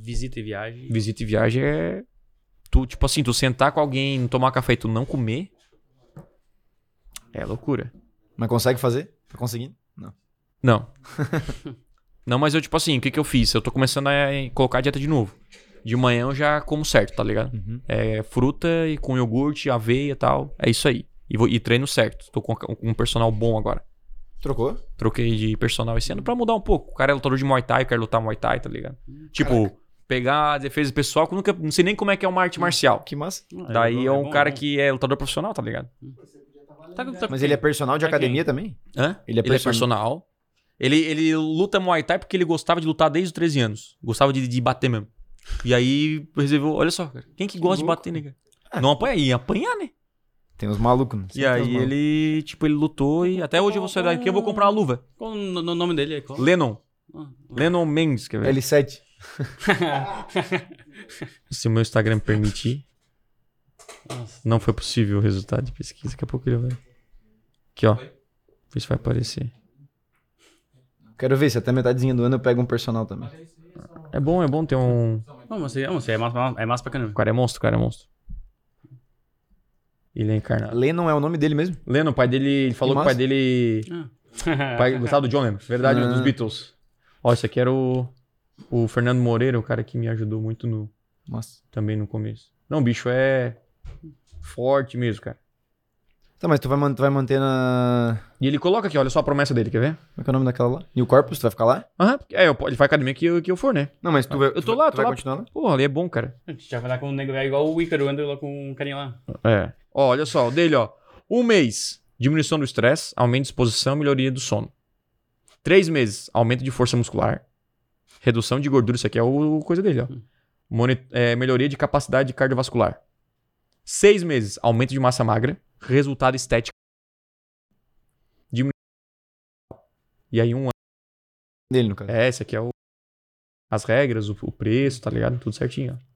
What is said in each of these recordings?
visita e viagem. Visita e viagem é. Tu, tipo assim, tu sentar com alguém, tomar café e tu não comer. É loucura. Mas consegue fazer? Tá conseguindo? Não. Não. não, mas eu, tipo assim, o que que eu fiz? Eu tô começando a colocar a dieta de novo. De manhã eu já como certo, tá ligado? Uhum. É fruta e com iogurte, aveia e tal. É isso aí. E, vou, e treino certo. Tô com, com um personal bom agora. Trocou? Troquei de personal esse ano pra mudar um pouco. O cara é lutador de Muay Thai, quer lutar Muay Thai, tá ligado? Tipo, pegar a defesa pessoal, que eu nunca, não sei nem como é que é uma arte marcial. Que massa. Ah, Daí é, bom, um bom, cara bom. que é lutador profissional, tá ligado? Tá- tá- Mas ele é personal de quem? academia também? Hã? Ele é Ele é personal. Ele, ele luta Muay Thai porque ele gostava de lutar desde os 13 anos. Gostava de, de bater mesmo. E aí resolveu, olha só, cara. Quem que, gosta de louco. bater, né, cara? Não apanha, ia apanhar, né? Tem uns malucos, né? E aí malucos. ele, tipo, ele lutou e até hoje eu vou sair daqui eu vou comprar uma luva. Qual o no- no nome dele? Qual? Lennon. Ah, Lennon Mendes, quer ver? L7. Se o meu Instagram permitir. Nossa. Não foi possível o resultado de pesquisa. Daqui a pouco ele vai. Aqui, ó. Se vai aparecer. Quero ver se até metadezinha do ano eu pego um personal também. É bom, é bom ter um. Não, mas não, você é massa, é massa pra O caramba. cara é monstro, o cara é monstro. Ele é encarnado. Lennon é o nome dele mesmo? Lennon, o pai dele. Ele falou que o pai dele. Ah. Pai gostava do John Lennon. Verdade, Ah. dos Beatles. Ó, esse aqui era o. O Fernando Moreira, o cara que me ajudou muito no, Nossa. também no começo. Não, o bicho é. Forte mesmo, cara. Tá, mas tu vai, man- tu vai manter na. E ele coloca aqui, olha só a promessa dele, quer ver? Como é que é o nome daquela lá? New Corpus, tu vai ficar lá? Aham, é, eu, ele faz academia que eu, que eu for, né? Não, mas tu vai. Eu tô tu lá, vai- tô tu vai lá. continuar lá? Pô, ali é bom, cara. A gente já vai lá com o nego velho igual o Ícaro anda lá com um carinha lá. É. Ó, olha só, o dele, ó. Um mês, diminuição do estresse, aumento de disposição, melhoria do sono. Três meses, aumento de força muscular, redução de gordura, isso aqui é o coisa dele, ó. Moni- é, melhoria de capacidade cardiovascular. Seis meses, aumento de massa magra, resultado estético. Diminu... E aí um ano. Dele, no caso. É, esse aqui é o... As regras, o, o preço, tá ligado? Tudo certinho, ó.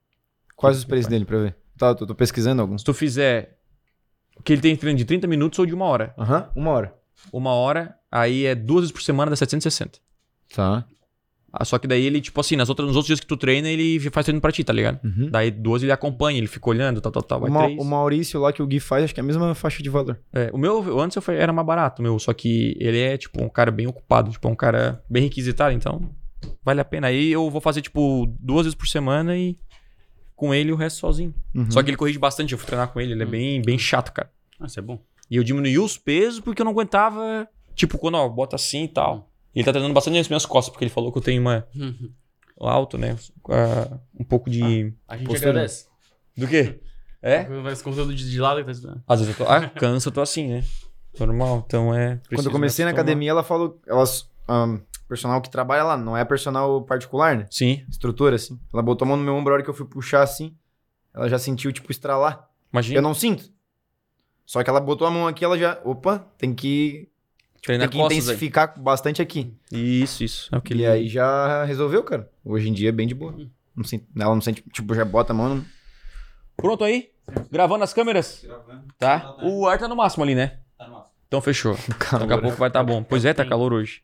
Quais os preços dele pra ver? Tá, tô, tô pesquisando alguns. Se tu fizer... Que ele tem treino de 30 minutos ou de uma hora. Aham, uma hora. uma hora, aí é duas vezes por semana, dá 760. Tá. Ah, Só que daí ele, tipo assim, nas outras, nos outros dias que tu treina, ele faz treino pra ti, tá ligado? Uhum. Daí duas ele acompanha, ele fica olhando, tal, tal, tal. Vai O, Ma- três. o Maurício lá que o Gui faz, acho que é a mesma faixa de valor. É, o meu, eu- antes eu foi- era mais barato, o meu, só que ele é, tipo, um cara bem ocupado, tipo, um cara bem requisitado, então vale a pena. Aí eu vou fazer, tipo, duas vezes por semana e com ele o resto sozinho. Uhum. Só que ele corrige bastante, eu fui treinar com ele, ele é bem, bem chato, cara. Ah, isso é bom. E eu diminuí os pesos porque eu não aguentava, tipo, quando, ó, bota assim e tal. E ele tá treinando bastante nas minhas costas, porque ele falou que eu tenho uma alto, né? ah, um pouco de. A gente Postura. agradece. Do quê? É? Vai esse conteúdo de, de lado que tá estudando. Às vezes eu tô. Ah, cansa, eu tô assim, né? Normal. Então é. Quando eu comecei me na academia, ela falou. Elas. Um, personal que trabalha lá, não é personal particular, né? Sim, Estrutura, assim. Ela botou a mão no meu ombro a hora que eu fui puxar assim. Ela já sentiu, tipo, estralar. imagina. Eu não sinto. Só que ela botou a mão aqui, ela já. Opa, tem que. Treinar tem que costas aí. intensificar bastante aqui. Isso, isso. É o que E ele. aí já resolveu, cara. Hoje em dia é bem de boa. Não sente, ela não sente, tipo, já bota a mão. Não... Pronto aí? Gravando as câmeras? Tá? O ar tá no máximo ali, né? Tá massa. Então fechou. Daqui a pouco vai estar bom. Pois é, tá calor hoje.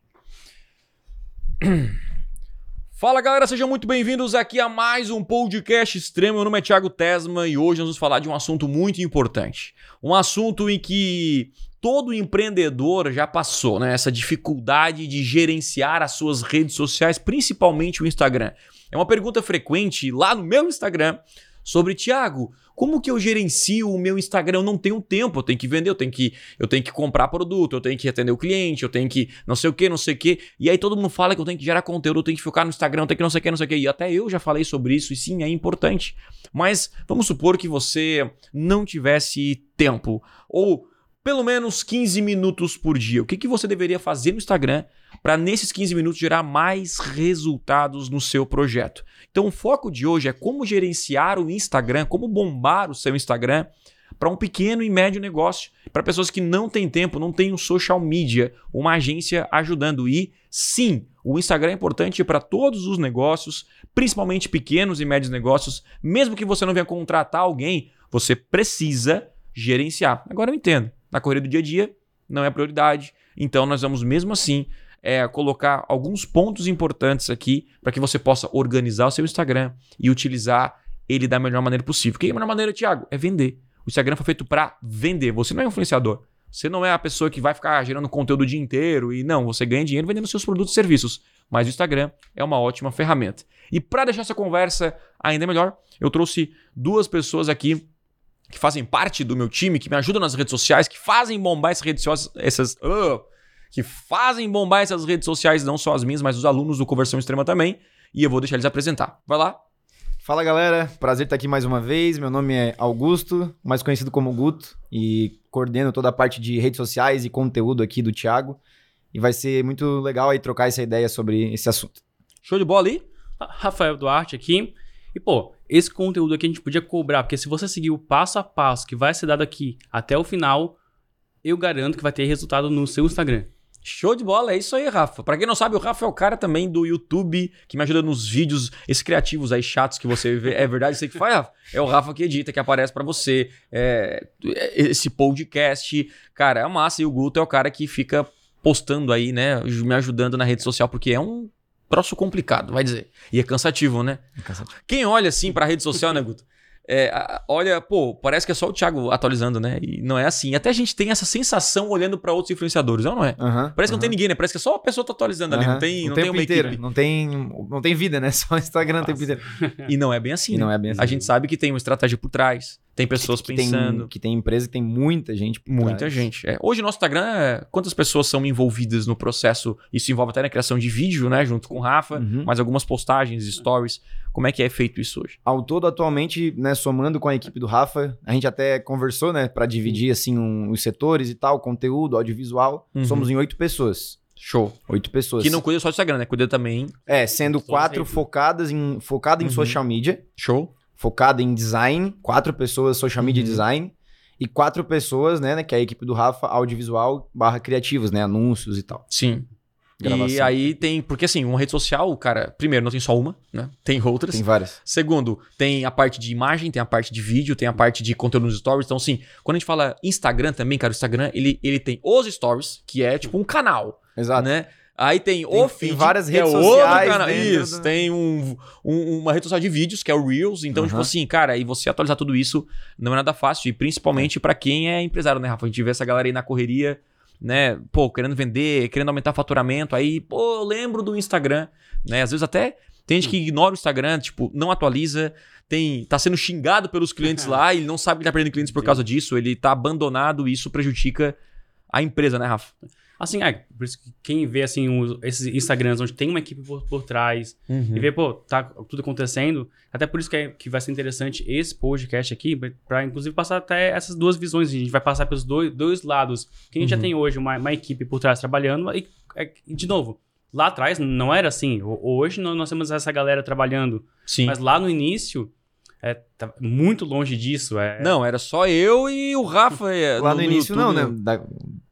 Fala galera, sejam muito bem-vindos aqui a mais um podcast extremo. Meu nome é Thiago Tesma e hoje nós vamos falar de um assunto muito importante. Um assunto em que todo empreendedor já passou, né? Essa dificuldade de gerenciar as suas redes sociais, principalmente o Instagram. É uma pergunta frequente lá no meu Instagram sobre Thiago, como que eu gerencio o meu Instagram? Eu não tenho tempo, eu tenho que vender, eu tenho que, eu tenho que comprar produto, eu tenho que atender o cliente, eu tenho que não sei o que, não sei o que. E aí todo mundo fala que eu tenho que gerar conteúdo, eu tenho que focar no Instagram, eu tenho que não sei o que, não sei o que. E até eu já falei sobre isso, e sim, é importante. Mas vamos supor que você não tivesse tempo, ou pelo menos 15 minutos por dia. O que, que você deveria fazer no Instagram para nesses 15 minutos gerar mais resultados no seu projeto? Então, o foco de hoje é como gerenciar o Instagram, como bombar o seu Instagram para um pequeno e médio negócio, para pessoas que não têm tempo, não têm um social media, uma agência ajudando. E sim, o Instagram é importante para todos os negócios, principalmente pequenos e médios negócios. Mesmo que você não venha contratar alguém, você precisa gerenciar. Agora eu entendo, na corrida do dia a dia não é prioridade, então nós vamos mesmo assim é colocar alguns pontos importantes aqui para que você possa organizar o seu Instagram e utilizar ele da melhor maneira possível. Que é a melhor maneira, Thiago? É vender. O Instagram foi feito para vender. Você não é um influenciador. Você não é a pessoa que vai ficar gerando conteúdo o dia inteiro e não, você ganha dinheiro vendendo seus produtos e serviços. Mas o Instagram é uma ótima ferramenta. E para deixar essa conversa ainda melhor, eu trouxe duas pessoas aqui que fazem parte do meu time, que me ajudam nas redes sociais, que fazem bombar essas redes sociais, essas, uh, que fazem bombar essas redes sociais, não só as minhas, mas os alunos do Conversão Extrema também. E eu vou deixar eles apresentar. Vai lá. Fala galera, prazer estar aqui mais uma vez. Meu nome é Augusto, mais conhecido como Guto, e coordeno toda a parte de redes sociais e conteúdo aqui do Thiago. E vai ser muito legal aí trocar essa ideia sobre esse assunto. Show de bola aí? Rafael Duarte aqui. E, pô, esse conteúdo aqui a gente podia cobrar, porque se você seguir o passo a passo que vai ser dado aqui até o final, eu garanto que vai ter resultado no seu Instagram. Show de bola, é isso aí, Rafa. Pra quem não sabe, o Rafa é o cara também do YouTube que me ajuda nos vídeos, esses criativos aí chatos que você vê. É verdade, você que faz, Rafa? É o Rafa que edita, que aparece para você. É, esse podcast, cara, é massa. E o Guto é o cara que fica postando aí, né? Me ajudando na rede social, porque é um troço complicado, vai dizer. E é cansativo, né? É cansativo. Quem olha assim pra rede social, né, Guto? É, olha, pô, parece que é só o Thiago atualizando, né? E não é assim. Até a gente tem essa sensação olhando para outros influenciadores, não é? Uhum, Parece que não tem ninguém, né? Parece que é só a pessoa tá atualizando ali, não tem, não tem uma inteiro. equipe. Não tem, não tem vida, né? Só o Instagram o tempo inteiro. E não é bem assim. Né? não é bem assim. A gente sabe que tem uma estratégia por trás, tem pessoas que pensando. Tem, que tem empresa que tem muita gente. Muita trás. gente. É. Hoje, nosso Instagram, é- quantas pessoas são envolvidas no processo? Isso envolve até na criação de vídeo, né? Junto com o Rafa, Uhum. mais algumas postagens, stories. Como é que é feito isso hoje? Ao todo, atualmente, né, somando com a equipe do Rafa, a gente até conversou, né, para dividir assim um- os setores e tal, conteúdo, audiovisual. Uhum. Somos em oito pessoas. Show. Oito pessoas. Que não cuida só do Instagram, né? Cuida também. É, sendo quatro focadas em focada em Uhum. social media, Show. Focada em design, quatro pessoas social media Uhum. design e quatro pessoas, né, né, que é a equipe do Rafa, audiovisual barra criativos, né, anúncios e tal. Sim. E Gravação. aí tem. Porque assim, uma rede social, cara, primeiro, não tem só uma, né? Tem outras. Tem várias. Segundo, tem a parte de imagem, tem a parte de vídeo, tem a parte de conteúdo nos stories. Então, assim, quando a gente fala Instagram também, cara, o Instagram, ele, ele tem os stories, que é tipo um canal, Exato. né? Aí tem, Tem- o tem feed, várias que é redes outro sociais canal. dentro Isso, do- tem um, um- uma rede social de vídeos, que é o Reels. Então, Aham. tipo assim, cara, e você atualizar tudo isso não é nada fácil. E principalmente pra quem é empresário, né, Rafa? A gente vê essa galera aí na correria, né? Pô, querendo vender, querendo aumentar faturamento. Aí, pô, eu lembro do Instagram, né? Às vezes até tem gente que ignora o Instagram, tipo, não atualiza. Tem, tá sendo xingado pelos clientes lá, ele não sabe que tá perdendo clientes por causa disso, ele tá abandonado e isso prejudica a empresa, né, Rafa? Assim, é, por isso que quem vê, assim, os- esses Instagrams onde tem uma equipe por, por trás Uhum. e vê, pô, tá tudo acontecendo, até por isso que, é- que vai ser interessante esse podcast aqui, pra- pra inclusive passar até essas duas visões. A gente vai passar pelos dois, dois lados. Que a gente Uhum. já tem hoje uma, uma equipe por trás trabalhando, e, é, de novo, lá atrás não era assim. Ho- Hoje nós, nós temos essa galera trabalhando, Sim. mas lá no início, é, tá muito longe disso. É, Não, era só eu e o Rafa. é, Lá no, início não, né? Da-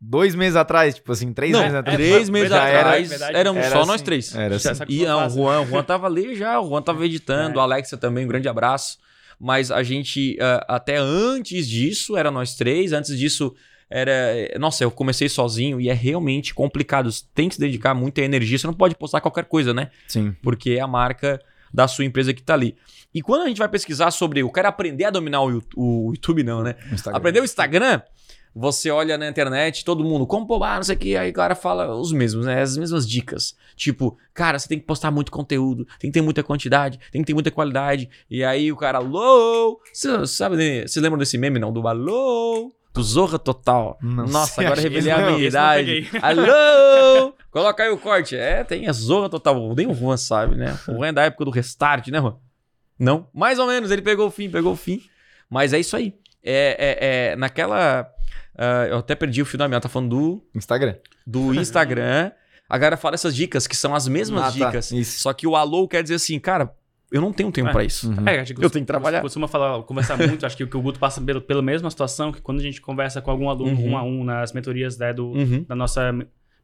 dois meses atrás, tipo assim, três Não, meses atrás. três meses já era- atrás, verdade. éramos Era só assim. nós três. Era assim. Essa- E não, o. Juan, o Juan tava ali já, o Juan tava editando, É. a Alexia também, um grande abraço. Mas a gente, ah, até antes disso, era nós três. Antes disso, era. Nossa, eu comecei sozinho e é realmente complicado. Você tem que se dedicar muita energia. Você não pode postar qualquer coisa, né? Sim. Porque é a marca da sua empresa que tá ali. E quando a gente vai pesquisar sobre. Eu quero aprender a dominar o, o YouTube, não, né? Instagram. Aprendeu o Instagram? Você olha na internet, todo mundo, como ah, não sei o que, aí o cara fala os mesmos, né? As mesmas dicas. Tipo, cara, você tem que postar muito conteúdo, tem que ter muita quantidade, tem que ter muita qualidade. E aí o cara, alô! Você sabe? Você lembra desse meme, não? Do alô? Do Zorra Total. Não Nossa, agora revelei a minha idade. Alô! Coloca aí o corte. É, tem a Zorra Total. Nem o Juan sabe, né? O Juan é da época do Restart, né, Juan? Não? Mais ou menos, ele pegou o fim, pegou o fim. Mas é isso aí. É, é, é, naquela. ah, eu até perdi o fio da minha. Tá falando do, Instagram. do Instagram. A galera fala essas dicas, que são as mesmas Ah, tá. dicas. Isso. Só que o alô quer dizer assim, cara, eu não tenho tempo É. pra isso. Uhum. É, acho que Eu tenho que trabalhar. Costuma falar, conversar muito, acho que o que o Guto passa pelo- pela mesma situação, que quando a gente conversa com algum aluno Uhum. um a um nas mentorias né, do, Uhum. da nossa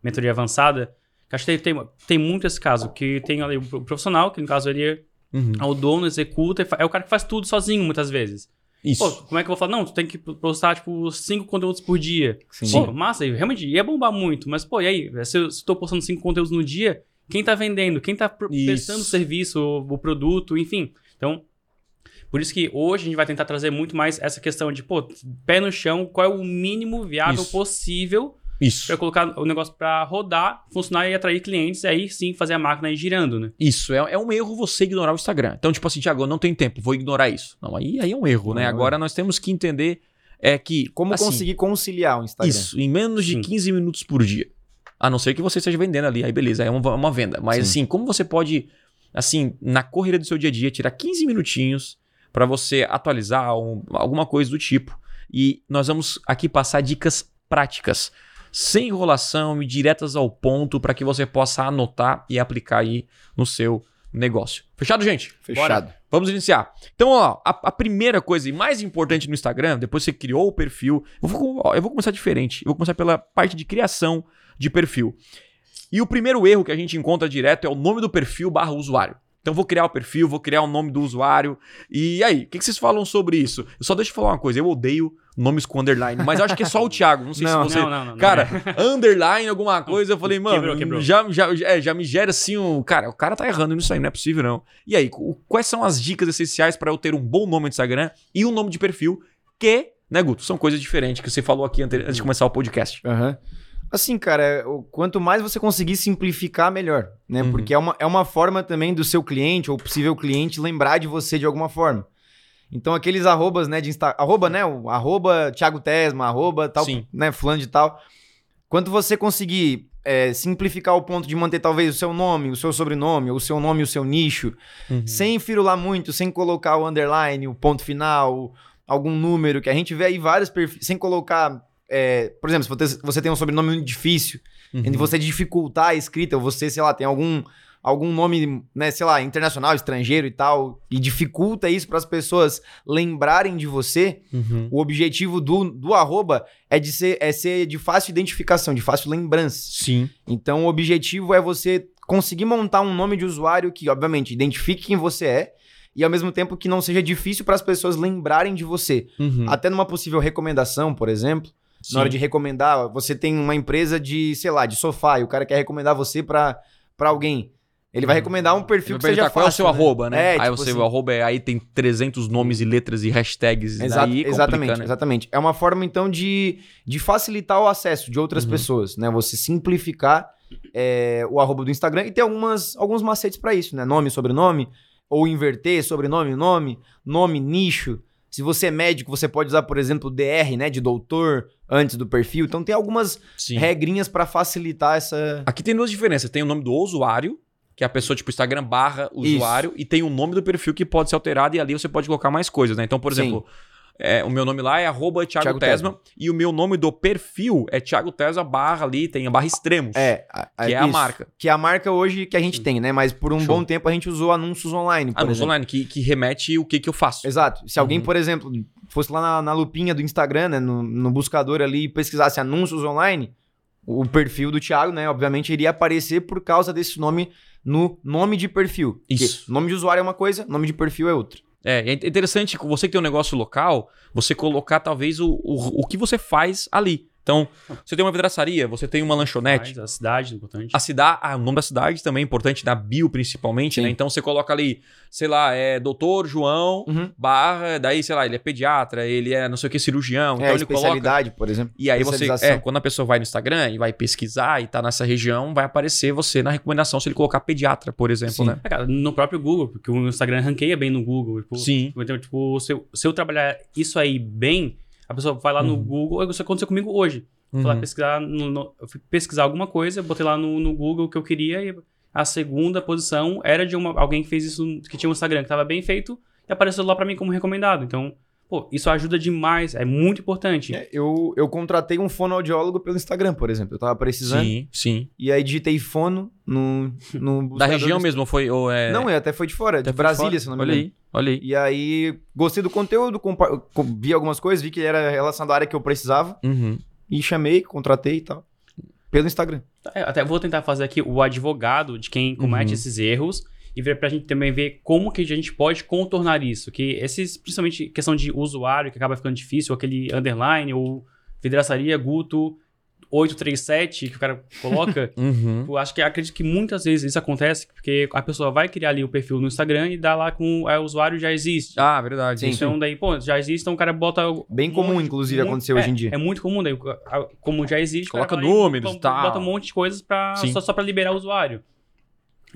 mentoria avançada, que acho que tem, tem, tem muito esse caso, que tem ali o pro- profissional, que no caso ele Uhum. é o dono, executa, é o cara que faz tudo sozinho muitas vezes. Isso. Pô, como é que eu vou falar? Não, tu tem que postar, tipo, cinco conteúdos por dia. Sim. Pô, massa, realmente ia bombar muito. Mas, pô, e aí? Se eu, se eu tô postando cinco conteúdos no dia, quem tá vendendo? Quem tá prestando o serviço, o, o produto, enfim. Então, por isso que hoje a gente vai tentar trazer muito mais essa questão de, pô, pé no chão, qual é o mínimo viável Isso. possível Isso. pra colocar o negócio pra rodar, funcionar e atrair clientes, e aí sim fazer a máquina ir girando, né? Isso, é, é um erro você ignorar o Instagram. Então, tipo assim, Thiago, eu não tenho tempo, vou ignorar isso. Não, aí, aí é um erro, né? Não, Agora nós temos que entender é que. Como assim, conseguir conciliar o Instagram? Isso, em menos de Sim. 15 minutos por dia. A não ser que você esteja vendendo ali, aí beleza, é uma, uma venda. Mas Sim. assim, como você pode, assim, na correria do seu dia a dia, tirar 15 minutinhos para você atualizar um- alguma coisa do tipo. E nós vamos aqui passar dicas práticas, sem enrolação e diretas ao ponto, para que você possa anotar e aplicar aí no seu negócio. Fechado, gente? Fechado. Vamos iniciar. Então, ó, a, a primeira coisa e mais importante no Instagram, depois que você criou o perfil, eu vou, ó, eu vou começar diferente. Eu vou começar pela parte de criação de perfil. E o primeiro erro que a gente encontra direto é o nome do perfil barra usuário. Então, vou criar o perfil, vou criar o nome do usuário. E aí, o que, que vocês falam sobre isso? Eu só deixa eu falar uma coisa, eu odeio nomes com underline, mas eu acho que é só o Thiago. Não sei Não, se você. Não, não, não. não. Cara, underline, alguma coisa, eu falei, mano, Quebrou, quebrou. Já, já, é, já me gera assim um. Cara, o cara tá errando nisso aí, não é possível não. E aí, quais são as dicas essenciais pra eu ter um bom nome no Instagram e um nome de perfil que, né, Guto, são coisas diferentes que você falou aqui ante- antes de começar o podcast. Aham. Assim, cara, o- quanto mais você conseguir simplificar, melhor, né? Uhum. Porque é uma, é uma forma também do seu cliente ou possível cliente lembrar de você de alguma forma. Então, aqueles arrobas, né, de Insta... Arroba, né? O arroba Thiago Tesma, arroba tal, Sim. né, fulano de tal. Quanto você conseguir é, simplificar o ponto de manter talvez o seu nome, o seu sobrenome, ou o seu nome e o seu nicho, Uhum. sem firular muito, sem colocar o underline, o ponto final, algum número, que a gente vê aí vários perfis, sem colocar. é, por exemplo, se você, você tem um sobrenome muito difícil, Uhum. você dificultar a escrita, ou você, sei lá, tem algum, algum nome, né, sei lá, internacional, estrangeiro e tal, e dificulta isso para as pessoas lembrarem de você, Uhum. o objetivo do, do arroba é, de ser, é ser de fácil identificação, de fácil lembrança. Sim. Então, o objetivo é você conseguir montar um nome de usuário que, obviamente, identifique quem você é e, ao mesmo tempo, que não seja difícil para as pessoas lembrarem de você. Uhum. Até numa possível recomendação, por exemplo, na hora de recomendar, você tem uma empresa de, sei lá, de sofá e o cara quer recomendar você para alguém. Ele vai recomendar um perfil Ele que seja perguntar qual é o fácil, seu né? arroba, né? É, aí tipo você, assim. o arroba é, aí tem 300 nomes e letras e hashtags. Exa- aí complica, exatamente, né? exatamente. É uma forma, então, de, de facilitar o acesso de outras Uhum. pessoas, né? Você simplificar é, o arroba do Instagram e ter algumas, alguns macetes para isso, né? Nome, sobrenome, ou inverter sobrenome, nome, nome, nicho. Se você é médico, você pode usar, por exemplo, o DR, né? De doutor, antes do perfil. Então, tem algumas Sim. regrinhas para facilitar essa... Aqui tem duas diferenças. Tem o nome do usuário, que é a pessoa, tipo, Instagram barra usuário, e tem o nome do perfil que pode ser alterado, e ali você pode colocar mais coisas, né? Então, por exemplo, é, o meu nome lá é arroba Thiago, Thiago Tesma, e o meu nome do perfil é Thiago Tesma barra ali, tem a barra extremos, É, a- que é a isso. marca. Que é a marca hoje que a gente tem, né? Mas por um Show. bom tempo a gente usou anúncios online, por Anúncio exemplo. online, que, que remete o que, que eu faço. Exato. Se alguém, Uhum. por exemplo, fosse lá na, na lupinha do Instagram, né, no, no buscador ali e pesquisasse anúncios online, o perfil do Thiago, né, obviamente iria aparecer por causa desse nome no nome de perfil. Porque Isso. Nome de usuário é uma coisa, nome de perfil é outra. É, é interessante, você que tem um negócio local, você colocar talvez o, o, o que você faz ali. Então, você tem uma vidraçaria, você tem uma lanchonete, Mas a cidade é importante. A cidade, ah, o nome da cidade também é importante, na bio principalmente, Sim. né? Então você coloca ali, sei lá, é doutor João, Uhum. barra, daí, sei lá, ele é pediatra, ele é não sei o que, cirurgião. é, então ele coloca. especialidade, por exemplo. E aí você, é, quando a pessoa vai no Instagram e vai pesquisar e tá nessa região, vai aparecer você na recomendação se ele colocar pediatra, por exemplo, Sim. né? É, cara, no próprio Google, porque o Instagram ranqueia bem no Google. Tipo, Sim. Então, tipo, se eu, se eu trabalhar isso aí bem, a pessoa vai lá no Uhum. Google. Isso aconteceu comigo hoje. Fui lá Uhum. pesquisar, no- no- eu fui pesquisar alguma coisa, botei lá no, no Google o que eu queria e a segunda posição era de uma, alguém que fez isso, que tinha um Instagram que tava bem feito e apareceu lá pra mim como recomendado. Então, pô, isso ajuda demais, é muito importante. É, eu, eu contratei um fonoaudiólogo pelo Instagram, por exemplo. Eu tava precisando. Sim, sim. E aí digitei fono no, no Da região mesmo, foi. Ou é... Não, é, até foi de fora, até de Brasília, se não me Olha engano. aí, olha aí. E aí, gostei do conteúdo, vi algumas coisas, vi que era relacionado à área que eu precisava Uhum. e chamei, contratei e tal. Pelo Instagram. É, até vou tentar fazer aqui o advogado de quem comete Uhum. esses erros e ver pra gente também ver como que a gente pode contornar isso. Que esses, principalmente questão de usuário, que acaba ficando difícil, aquele underline, ou vidraçaria, Guto, 837 que o cara coloca, Uhum. eu acho que acredito que muitas vezes isso acontece, porque a pessoa vai criar ali o perfil no Instagram e dá lá com é, o usuário já existe. Ah, verdade. Sim. Isso. Então daí, pô, já existe, então o cara bota... Bem um comum, monte- inclusive, muito- acontecer é, hoje em dia. É muito comum, daí, a- como já existe... Coloca números bota- e tal. Bota um monte de coisas pra, Sim. só, só pra liberar o usuário.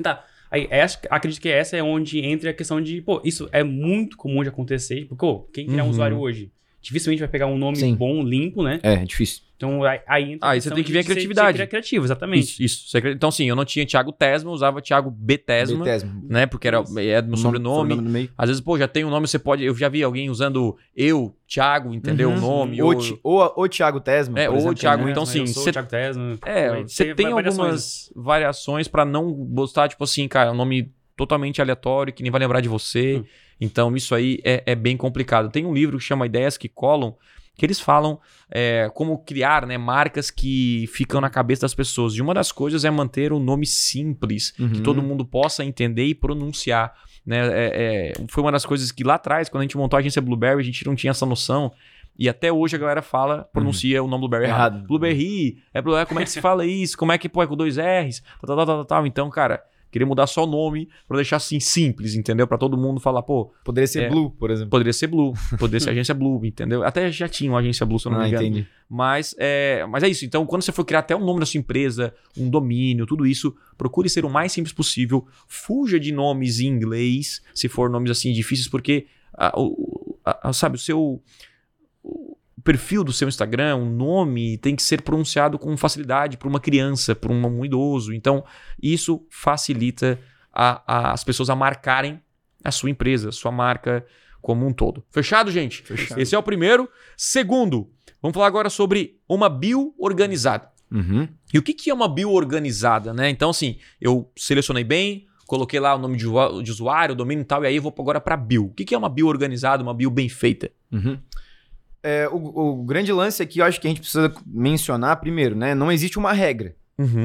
Tá. Aí, essa- acredito que essa é onde entra a questão de, pô, isso é muito comum de acontecer. Porque, pô, quem criar um Uhum. usuário hoje, dificilmente vai pegar um nome Sim. bom, limpo, né? É, é difícil. Então aí, entra a Aí você tem que ver a ser- criatividade. Ser criativo, exatamente. Isso, isso. Então, sim, eu não tinha Thiago Tesma, eu usava Thiago B. Tesma, Betesmo. né? Porque era, é do meu sobrenome. no meio. Às vezes, pô, já tem um nome, você pode. Eu já vi alguém usando eu, Thiago, entendeu? Uhum. O nome. Ou, ou- ou, Thiago Tesma. É, ou exemplo, Thiago, né? então, eu sim. É, você ter tem variações. algumas variações pra não botar, tipo assim, cara, um nome totalmente aleatório, que nem vai lembrar de você. Hum. Então, isso aí é, é bem complicado. Tem um livro que chama Ideias que Colam, que eles falam é, como criar né, marcas que ficam na cabeça das pessoas. E uma das coisas é manter um nome simples, que Uhum. todo mundo possa entender e pronunciar. Né? É- é, foi uma das coisas que lá atrás, quando a gente montou a agência Blueberry, a gente não tinha essa noção. E até hoje a galera fala, pronuncia o nome Blueberry errado. Blueberry, é Blue- é, como é que se fala isso? Como é que pô, é com dois R's? Tal, tal, tal, tal, tal. Então, cara, queria mudar só o nome pra deixar assim simples, entendeu? Pra todo mundo falar, pô, Poderia ser É. Blue, por exemplo. poderia ser Blue, poderia ser agência Blue, entendeu? Até já tinha uma agência Blue, se eu não Ah, me engano. entendi. Mas é, mas é isso. Então, quando você for criar até o nome da sua empresa, um domínio, tudo isso, procure ser o mais simples possível. Fuja de nomes em inglês, se for nomes assim difíceis, porque ah, o- a- a- sabe, o seu o perfil do seu Instagram, o nome tem que ser pronunciado com facilidade para uma criança, para um, idoso. Então, isso facilita a- a- as pessoas a marcarem a sua empresa, a sua marca como um todo. Fechado, gente? Fechado. Esse é o primeiro. Segundo, vamos falar agora sobre uma bio organizada. Uhum. E o que, que é uma bio organizada, né? Então, assim, eu selecionei bem, coloquei lá o nome de usuário, o domínio e tal, e aí eu vou agora para bio. O que, que é uma bio organizada, uma bio bem feita? Uhum. É, o, o grande lance aqui, eu acho que a gente precisa mencionar primeiro, né? Não existe uma regra.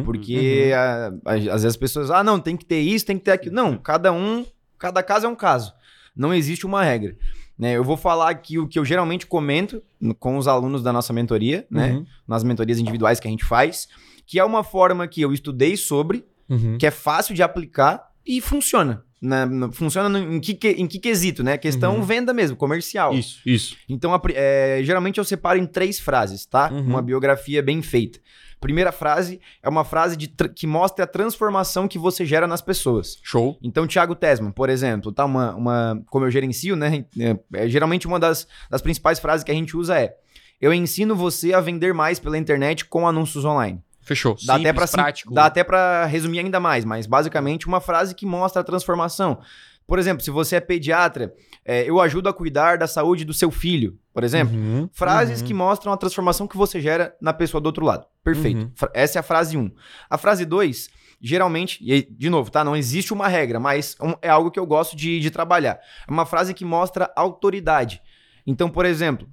Porque a- a- às vezes as pessoas, ah, não, tem que ter isso, tem que ter aquilo. Não, cada um, cada caso é um caso. Não existe uma regra. Né? Eu vou falar aqui o que eu geralmente comento com os alunos da nossa mentoria, né? Uhum. Nas mentorias individuais que a gente faz, que é uma forma que eu estudei sobre, Uhum. que é fácil de aplicar e funciona. Né? No- funciona no- em, que, em que quesito, né? Questão Uhum. venda mesmo, comercial. Isso, isso. Então, a é, geralmente eu separo em três frases, tá? Uhum. Uma biografia bem feita. Primeira frase é uma frase de que mostra a transformação que você gera nas pessoas. Show. Então, Thiago Tesman, por exemplo, tá? Uma, uma, como eu gerencio, né? É, é, geralmente uma das, das principais frases que a gente usa é: Eu ensino você a vender mais pela internet com anúncios online. Fechou. Dá Simples, até pra sim- prático. Dá até pra resumir ainda mais, mas basicamente uma frase que mostra a transformação. Por exemplo, se você é pediatra, é, eu ajudo a cuidar da saúde do seu filho, por exemplo. Uhum. Frases Uhum. que mostram a transformação que você gera na pessoa do outro lado. Perfeito. Uhum. Essa é a frase 1. Um. A frase 2, geralmente, e aí, de novo, tá? Não existe uma regra, mas é algo que eu gosto de, de trabalhar. É uma frase que mostra autoridade. Então, por exemplo,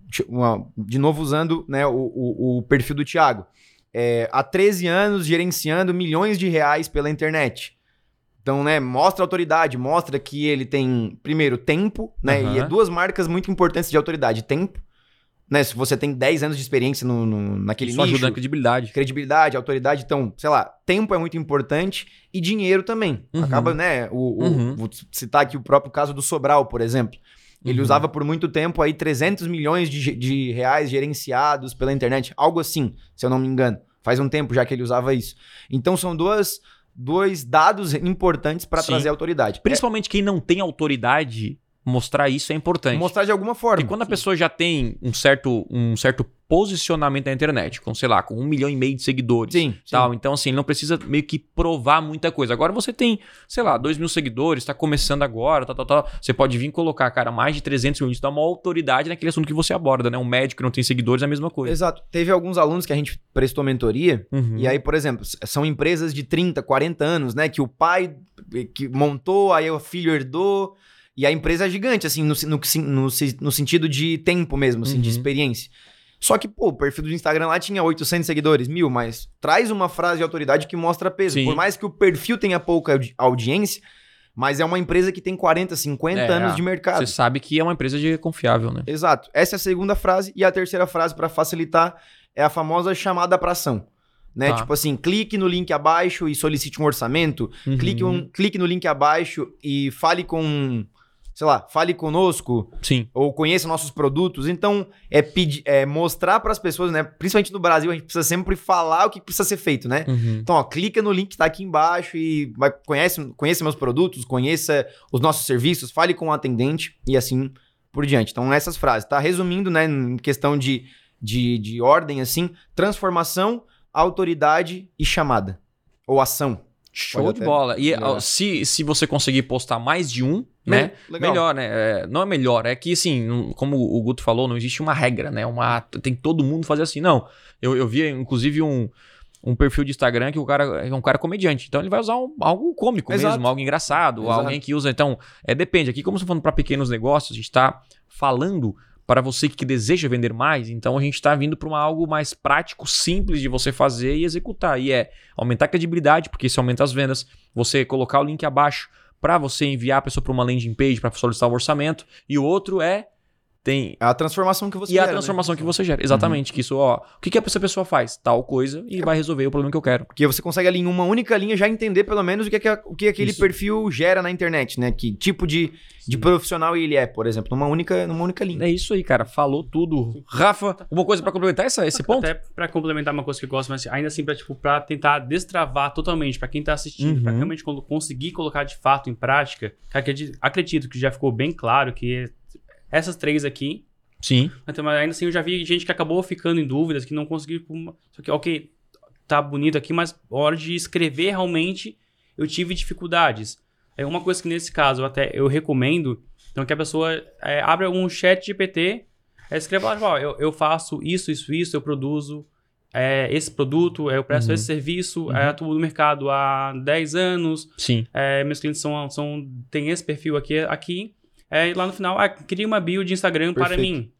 de novo usando né, o, o- o perfil do Thiago. É, há 13 anos gerenciando milhões de reais pela internet. Então, né, mostra autoridade, mostra que ele tem, primeiro, tempo, né? E é duas marcas muito importantes de autoridade. Tempo, né? Se você tem 10 anos de experiência no, no- naquele Isso nicho, ajuda na credibilidade. credibilidade, autoridade, então, sei lá, tempo é muito importante e dinheiro também. Uhum. Acaba, né? O, o- Uhum. Vou citar aqui o próprio caso do Sobral, por exemplo. Ele Uhum. usava por muito tempo aí 300 milhões de, de reais gerenciados pela internet, algo assim, se eu não me engano. Faz um tempo já que ele usava isso. Então são duas, dois dados importantes para trazer autoridade. Principalmente quem não tem autoridade, mostrar isso é importante. mostrar de alguma forma. Porque quando a pessoa já tem um certo, um certo posicionamento na internet, com, sei lá, com um milhão e meio de seguidores. Sim, sim. Tal. Então, assim, ele não precisa meio que provar muita coisa. Agora você tem, sei lá, dois mil seguidores, tá começando agora, tal, tal, tal. Você pode vir colocar, cara, mais de 300 mil. Isso dá uma autoridade naquele assunto que você aborda, né? Um médico que não tem seguidores é a mesma coisa. Exato. Teve alguns alunos que a gente prestou mentoria Uhum. E aí, por exemplo, são empresas de 30, 40 anos, né? Que o pai eh, que montou, aí o filho herdou. E a empresa é gigante, assim, no, no, no, no sentido de tempo mesmo, assim, de Uhum. experiência. Só que, pô, o perfil do Instagram lá tinha 800 seguidores, mil, mas traz uma frase de autoridade que mostra peso. Sim. Por mais que o perfil tenha pouca audi- audiência, Mas é uma empresa que tem 40, 50 É, anos de mercado. Você sabe que é uma empresa de confiável, né? Exato. Essa é a segunda frase. E a terceira frase, para facilitar, é a famosa chamada para ação. Né? Tá. Tipo assim, clique no link abaixo e solicite um orçamento. Uhum. Clique, um, clique no link abaixo e fale com, sei lá, fale conosco Sim. ou conheça nossos produtos. Então, é, pedir, é mostrar para as pessoas, né? Principalmente no Brasil, a gente precisa sempre falar o que precisa ser feito, né? Uhum. Então, ó, clica no link que tá aqui embaixo e vai, conhece, conheça meus produtos, conheça os nossos serviços, fale com o atendente e assim por diante. Então, essas frases, tá? Resumindo, né, em questão de, de, de ordem, assim, transformação, autoridade e chamada. Ou ação. Show de bola. E se, se você conseguir postar mais de um, né? Legal. Melhor, né? É, não é melhor, é que assim, como o Guto falou, não existe uma regra, né? Uma, tem que todo mundo fazer assim. Não. Eu, eu vi, inclusive, um, um perfil de Instagram que o cara é um cara comediante. Então ele vai usar um- algo cômico Exato. mesmo, algo engraçado, Exato. alguém que usa. Então, é, depende. Aqui, como você tá falando para pequenos negócios, a gente está falando para você que deseja vender mais, então a gente está vindo para algo mais prático, simples de você fazer e executar. E é aumentar a credibilidade, porque isso aumenta as vendas. Você colocar o link abaixo para você enviar a pessoa para uma landing page para solicitar o orçamento. E o outro é tem É a transformação que você e a gera, né? transformação que você gera. Exatamente, que isso, ó, o que, que essa pessoa faz? Tal coisa e vai resolver o problema que eu quero. Porque você consegue ali em uma única linha já entender pelo menos o que, é que- o que aquele Isso. perfil gera na internet, né? Que tipo de, de profissional ele é, por exemplo, numa única, numa única linha. É isso aí, cara. Falou tudo. Rafa, uma coisa para complementar essa, esse ponto? Até pra complementar uma coisa que eu gosto, mas ainda assim, pra, tipo, pra tentar destravar totalmente, pra quem tá assistindo, pra Uhum. realmente quando conseguir colocar de fato em prática, acredito, acredito que já ficou bem claro que essas três aqui, Sim. mas ainda assim eu já vi gente que acabou ficando em dúvidas, que não conseguiu. tipo, Só que, ok, tá bonito aqui, mas na hora de escrever realmente eu tive dificuldades. É uma coisa que nesse caso eu até eu recomendo, então que a pessoa é, abra um chat GPT, é, escreva lá, tipo, eu, eu faço isso, isso, isso, eu produzo é, esse produto, eu presto Uhum. esse serviço, Uhum. é, atuo no mercado há 10 anos, Sim. é, meus clientes são, são tem esse perfil aqui, aqui. É, e lá no final, ah, cria uma bio de Instagram para Perfeito. mim.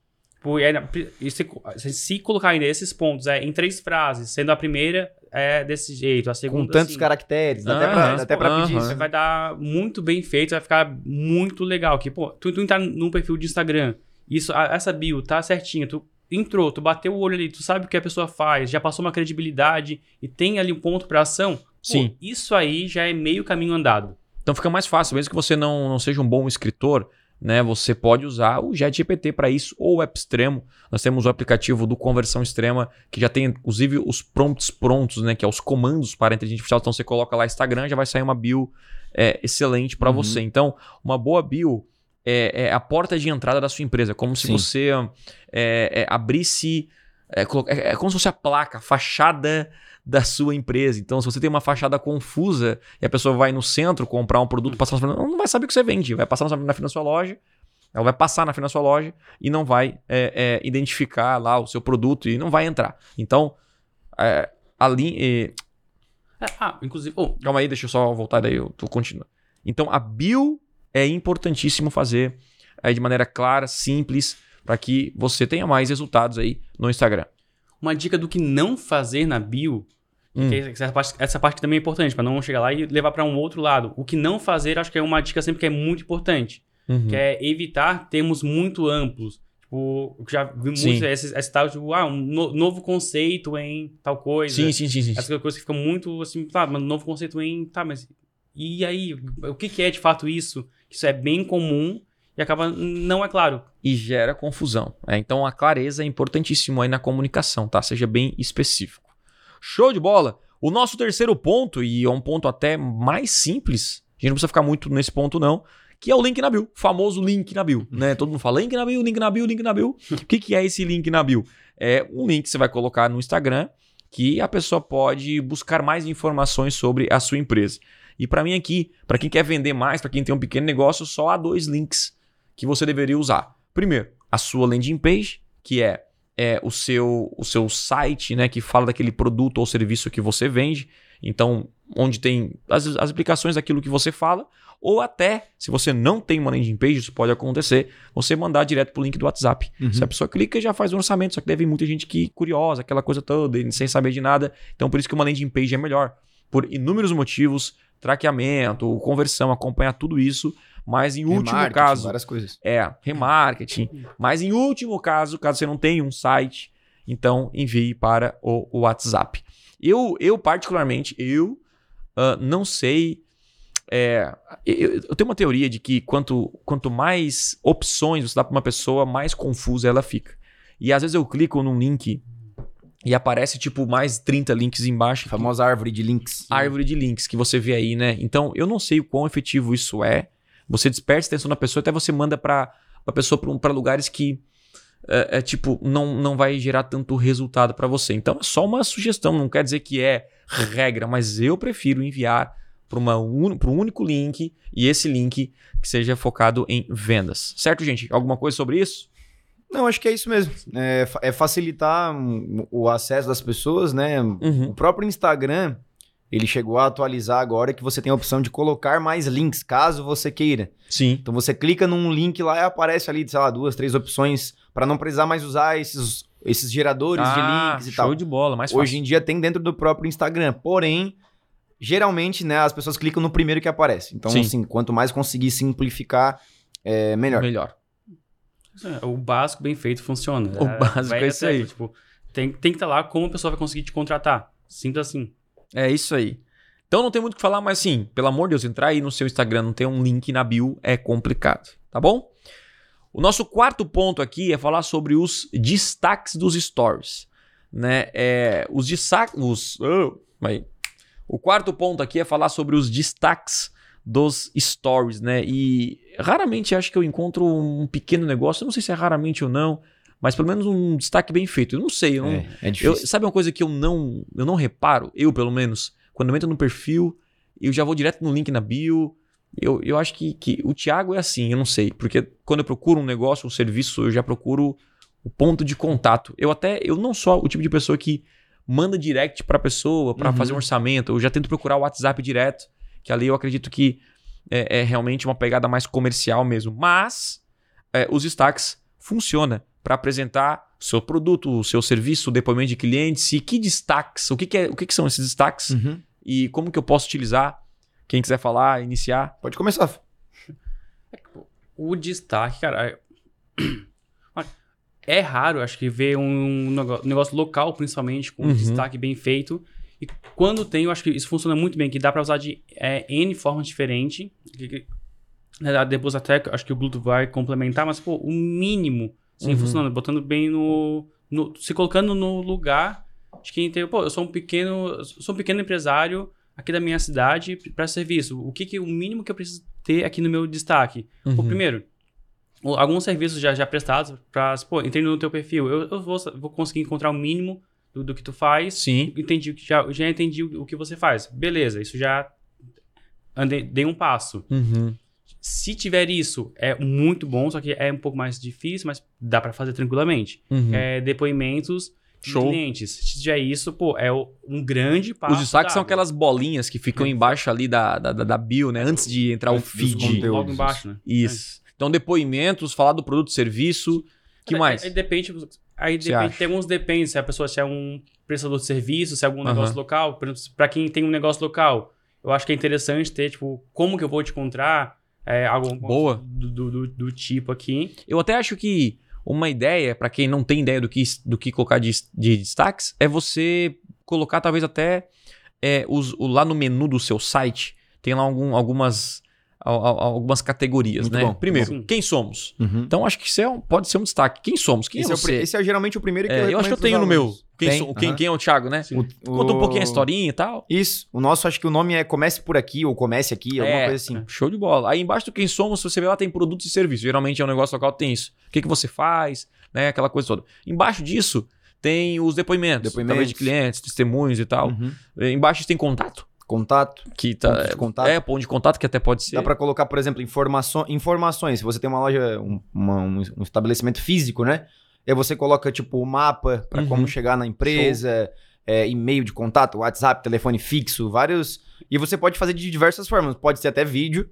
Pô, e aí, e se, se colocar ainda esses pontos é, em três frases, sendo a primeira é desse jeito, a segunda Com tantos assim, caracteres, dá até Aham. pra, dá até pra Aham. pedir você isso. vai dar muito bem feito, vai ficar muito legal. Que, pô, tu, tu entrar num perfil de Instagram, isso, a- essa bio tá certinha, tu entrou, tu bateu o olho ali, tu sabe o que a pessoa faz, já passou uma credibilidade e tem ali um ponto pra ação. pô, Sim. isso aí já é meio caminho andado. Então fica mais fácil, mesmo que você não, não seja um bom escritor, né? Você pode usar o JetGPT para isso ou o Extremo. Nós temos o aplicativo do Conversão Extrema, que já tem inclusive os prompts prontos, né? Que é os comandos para a inteligência artificial. Então você coloca lá Instagram, já vai sair uma bio é, excelente para Uhum. você. Então, uma boa bio é, é a porta de entrada da sua empresa. Como se Sim. você é, é, abrisse. É, é- é como se fosse a placa, a fachada da sua empresa. Então, se você tem uma fachada confusa e a pessoa vai no centro comprar um produto, passar na não vai saber o que você vende. Vai passar na na sua loja, ela vai passar na da sua loja e não vai é, é, identificar lá o seu produto e não vai entrar. Então, é, a linha. É, ah, inclusive, oh, Calma aí, deixa eu só voltar daí, eu tô continuando. Então, a bio é importantíssimo fazer aí de maneira clara, simples, para que você tenha mais resultados aí no Instagram. Uma dica do que não fazer na bio, Hum. essa parte, essa parte também é importante, para não chegar lá e levar para um outro lado. O que não fazer, acho que é uma dica sempre que é muito importante, Uhum. que é evitar termos muito amplos. Tipo, já vi Sim. muito esse, esse tal, tipo, ah, um no- novo conceito em tal coisa. Sim, sim, sim, sim. Essas coisas que ficam muito assim, tá, mas novo conceito em. Tá, mas. E aí? O que, que é de fato isso? Isso é bem comum e acaba. Não é claro. E gera confusão. né? Então a clareza é importantíssimo aí na comunicação, tá? Seja bem específico. Show de bola! O nosso terceiro ponto, e é um ponto até mais simples, a gente não precisa ficar muito nesse ponto não, que é o link na bio, o famoso link na bio, né? Todo mundo fala link na bio, link na bio, link na bio. O que, que é esse link na bio? É um link que você vai colocar no Instagram que a pessoa pode buscar mais informações sobre a sua empresa. E para mim aqui, para quem quer vender mais, para quem tem um pequeno negócio, só há dois links que você deveria usar. Primeiro, a sua landing page, que é, é o, seu, o seu site, né, que fala daquele produto ou serviço que você vende. Então, onde tem as, as explicações daquilo que você fala. Ou até, se você não tem uma landing page, isso pode acontecer, você mandar direto pro link do WhatsApp. Uhum. Se a pessoa clica, já faz o orçamento. Só que deve muita gente que curiosa, aquela coisa toda, sem saber de nada. Então, por isso que uma landing page é melhor. por inúmeros motivos, traqueamento, conversão, acompanhar tudo isso, mas em último caso, Várias coisas. é, remarketing. Mas em último caso, caso você não tenha um site, então envie para o, o WhatsApp. Eu, eu particularmente, eu ah, não sei. é, eu, eu tenho uma teoria de que quanto, quanto mais opções você dá para uma pessoa, mais confusa ela fica. E às vezes eu clico num link e aparece tipo mais 30 links embaixo. A famosa árvore de links. árvore de links que você vê aí, né? Então, eu não sei o quão efetivo isso é. Você dispersa a atenção da pessoa, até você manda para a pessoa para lugares que é, é, tipo não, não vai gerar tanto resultado para você. Então, é só uma sugestão, não quer dizer que é regra, mas eu prefiro enviar para um único link e esse link que seja focado em vendas. Certo, gente? Alguma coisa sobre isso? Não, acho que é isso mesmo. É, é facilitar hum, o acesso das pessoas, né? O Uhum. próprio Instagram, ele chegou a atualizar agora que você tem a opção de colocar mais links, caso você queira. Sim. Então você clica num link lá e aparece ali, sei lá, duas, três opções para não precisar mais usar esses, esses geradores de Ah, links e show tal. de bola, mais Hoje fácil. em dia tem dentro do próprio Instagram. Porém, geralmente, né, as pessoas clicam no primeiro que aparece. Então, Sim. assim, quanto mais conseguir simplificar, é melhor. Melhor. É, O básico bem feito funciona. O É, básico é isso aí. Tipo, tem, tem que estar lá como a pessoa vai conseguir te contratar. Simples assim. É isso aí. Então não tem muito o que falar, mas assim, pelo amor de Deus, entrar aí no seu Instagram, não ter um link na bio é complicado, tá bom? O nosso quarto ponto aqui é falar sobre os destaques dos stories, né? É, os destaques, os, oh, o quarto ponto aqui é falar sobre os destaques dos stories, né? E raramente acho que eu encontro um pequeno negócio, não sei se é raramente ou não, mas pelo menos um destaque bem feito. Eu não sei, eu não, É, é eu- difícil. sabe uma coisa que eu não, eu não reparo? Eu, pelo menos, quando eu entro no perfil, eu já vou direto no link na bio. Eu, eu acho que, que o Thiago é assim, eu não sei. Porque quando eu procuro um negócio, um serviço, eu já procuro o ponto de contato. Eu até, eu não sou o tipo de pessoa que manda direct pra pessoa pra Uhum. fazer um orçamento. Eu já tento procurar o WhatsApp direto, que ali eu acredito que é, é realmente uma pegada mais comercial mesmo. Mas é, os destaques funciona para apresentar o seu produto, o seu serviço, o depoimento de clientes e que destaques, o que, que é, o que, que são esses destaques Uhum. e como que eu posso utilizar. Quem quiser falar, iniciar. Pode começar. O destaque, cara. é- É raro, acho que, ver um negócio local, principalmente, com Uhum. um destaque bem feito. E quando tem, eu acho que isso funciona muito bem, que dá pra usar de é, N formas diferentes. Que- que- Depois até, acho que o Bluetooth vai complementar, mas, pô, o mínimo, sim, Uhum. funcionando. Botando bem no, no- Se colocando no lugar de quem tem... Pô, eu sou um pequeno... sou um pequeno empresário aqui da minha cidade para serviço. O que, que o mínimo que eu preciso ter aqui no meu destaque? Uhum. Pô, primeiro, alguns serviços já, já prestados para, pô, entrei no teu perfil, eu, eu vou, vou conseguir encontrar o mínimo do, do que tu faz, Sim. entendi, o que- já, já entendi o, o que você faz. Beleza, isso já andei, dei um passo. Uhum. Se tiver isso, é muito bom, só que é um pouco mais difícil, mas dá para fazer tranquilamente. Uhum. É, depoimentos de Show. clientes. Se tiver isso, pô, é um grande passo. Os destaques são aquelas bolinhas que ficam embaixo ali da, da, da- bio, né? Antes de entrar o feed. Logo embaixo, né? Isso. Então, depoimentos, falar do produto e serviço. que Aí- mais? Aí, depende. Aí depende, tem alguns depende, se a pessoa se é um prestador de serviço, se é algum Aham. negócio local. Pra quem tem um negócio local, eu acho que é interessante ter, tipo, como que eu vou te encontrar é, algo Boa. Do, do, do- tipo aqui. Eu até acho que uma ideia, pra quem não tem ideia do que, do que colocar de, de destaques, é você colocar talvez até é, os, o- lá no menu do seu site, tem lá algum- algumas, al- al- algumas categorias, Muito né? bom, Primeiro, bom. quem somos? Uhum. Então acho que isso é um- pode ser um destaque. Quem somos? Quem esse, é é o pri- você? esse é geralmente o primeiro que É, eu eu acho que eu tenho no meu. Quem, Tem? sou- quem, Aham. quem é o Thiago, né? Sim. O- Conta um pouquinho a historinha e tal. Isso. O nosso, acho que o nome é Comece por aqui ou Comece aqui, alguma É, coisa assim. Show de bola. Aí embaixo do quem somos, se você vê lá, tem produtos e serviços. Geralmente é um negócio local, tem isso. O que, que você faz, né? Aquela coisa toda. Embaixo disso, tem os depoimentos. Depoimentos. Talvez de clientes, testemunhos e tal. Uhum. É, Embaixo tem contato. Contato. Que tá, Ponto de contato. É, ponto de contato, que até pode ser. Dá pra colocar, por exemplo, informaço- informações. Se você tem uma loja, um, uma- um- um estabelecimento físico, né? Aí você coloca, tipo, o mapa pra Uhum. como chegar na empresa, é, e-mail de contato, WhatsApp, telefone fixo, vários. E você pode fazer de diversas formas. Pode ser até vídeo.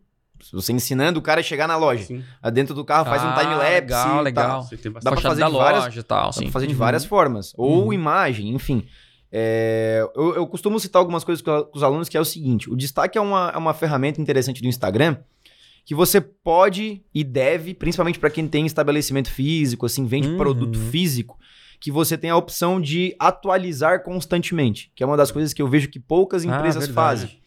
Você ensinando o cara a chegar na loja. Sim. Aí Dentro do carro faz um Ah, time-lapse. legal, e legal. tal. Tem Dá Fachada fazer da de várias- loja e tal, Dá pra fazer de Uhum. várias formas. Ou Uhum. imagem, enfim. É, eu, eu costumo citar algumas coisas com, os alunos que é o seguinte: o destaque é uma, é uma ferramenta interessante do Instagram que você pode e deve, principalmente para quem tem estabelecimento físico, assim, vende Uhum. produto físico, que você tem a opção de atualizar constantemente, que é uma das coisas que eu vejo que poucas Ah, empresas verdade. fazem.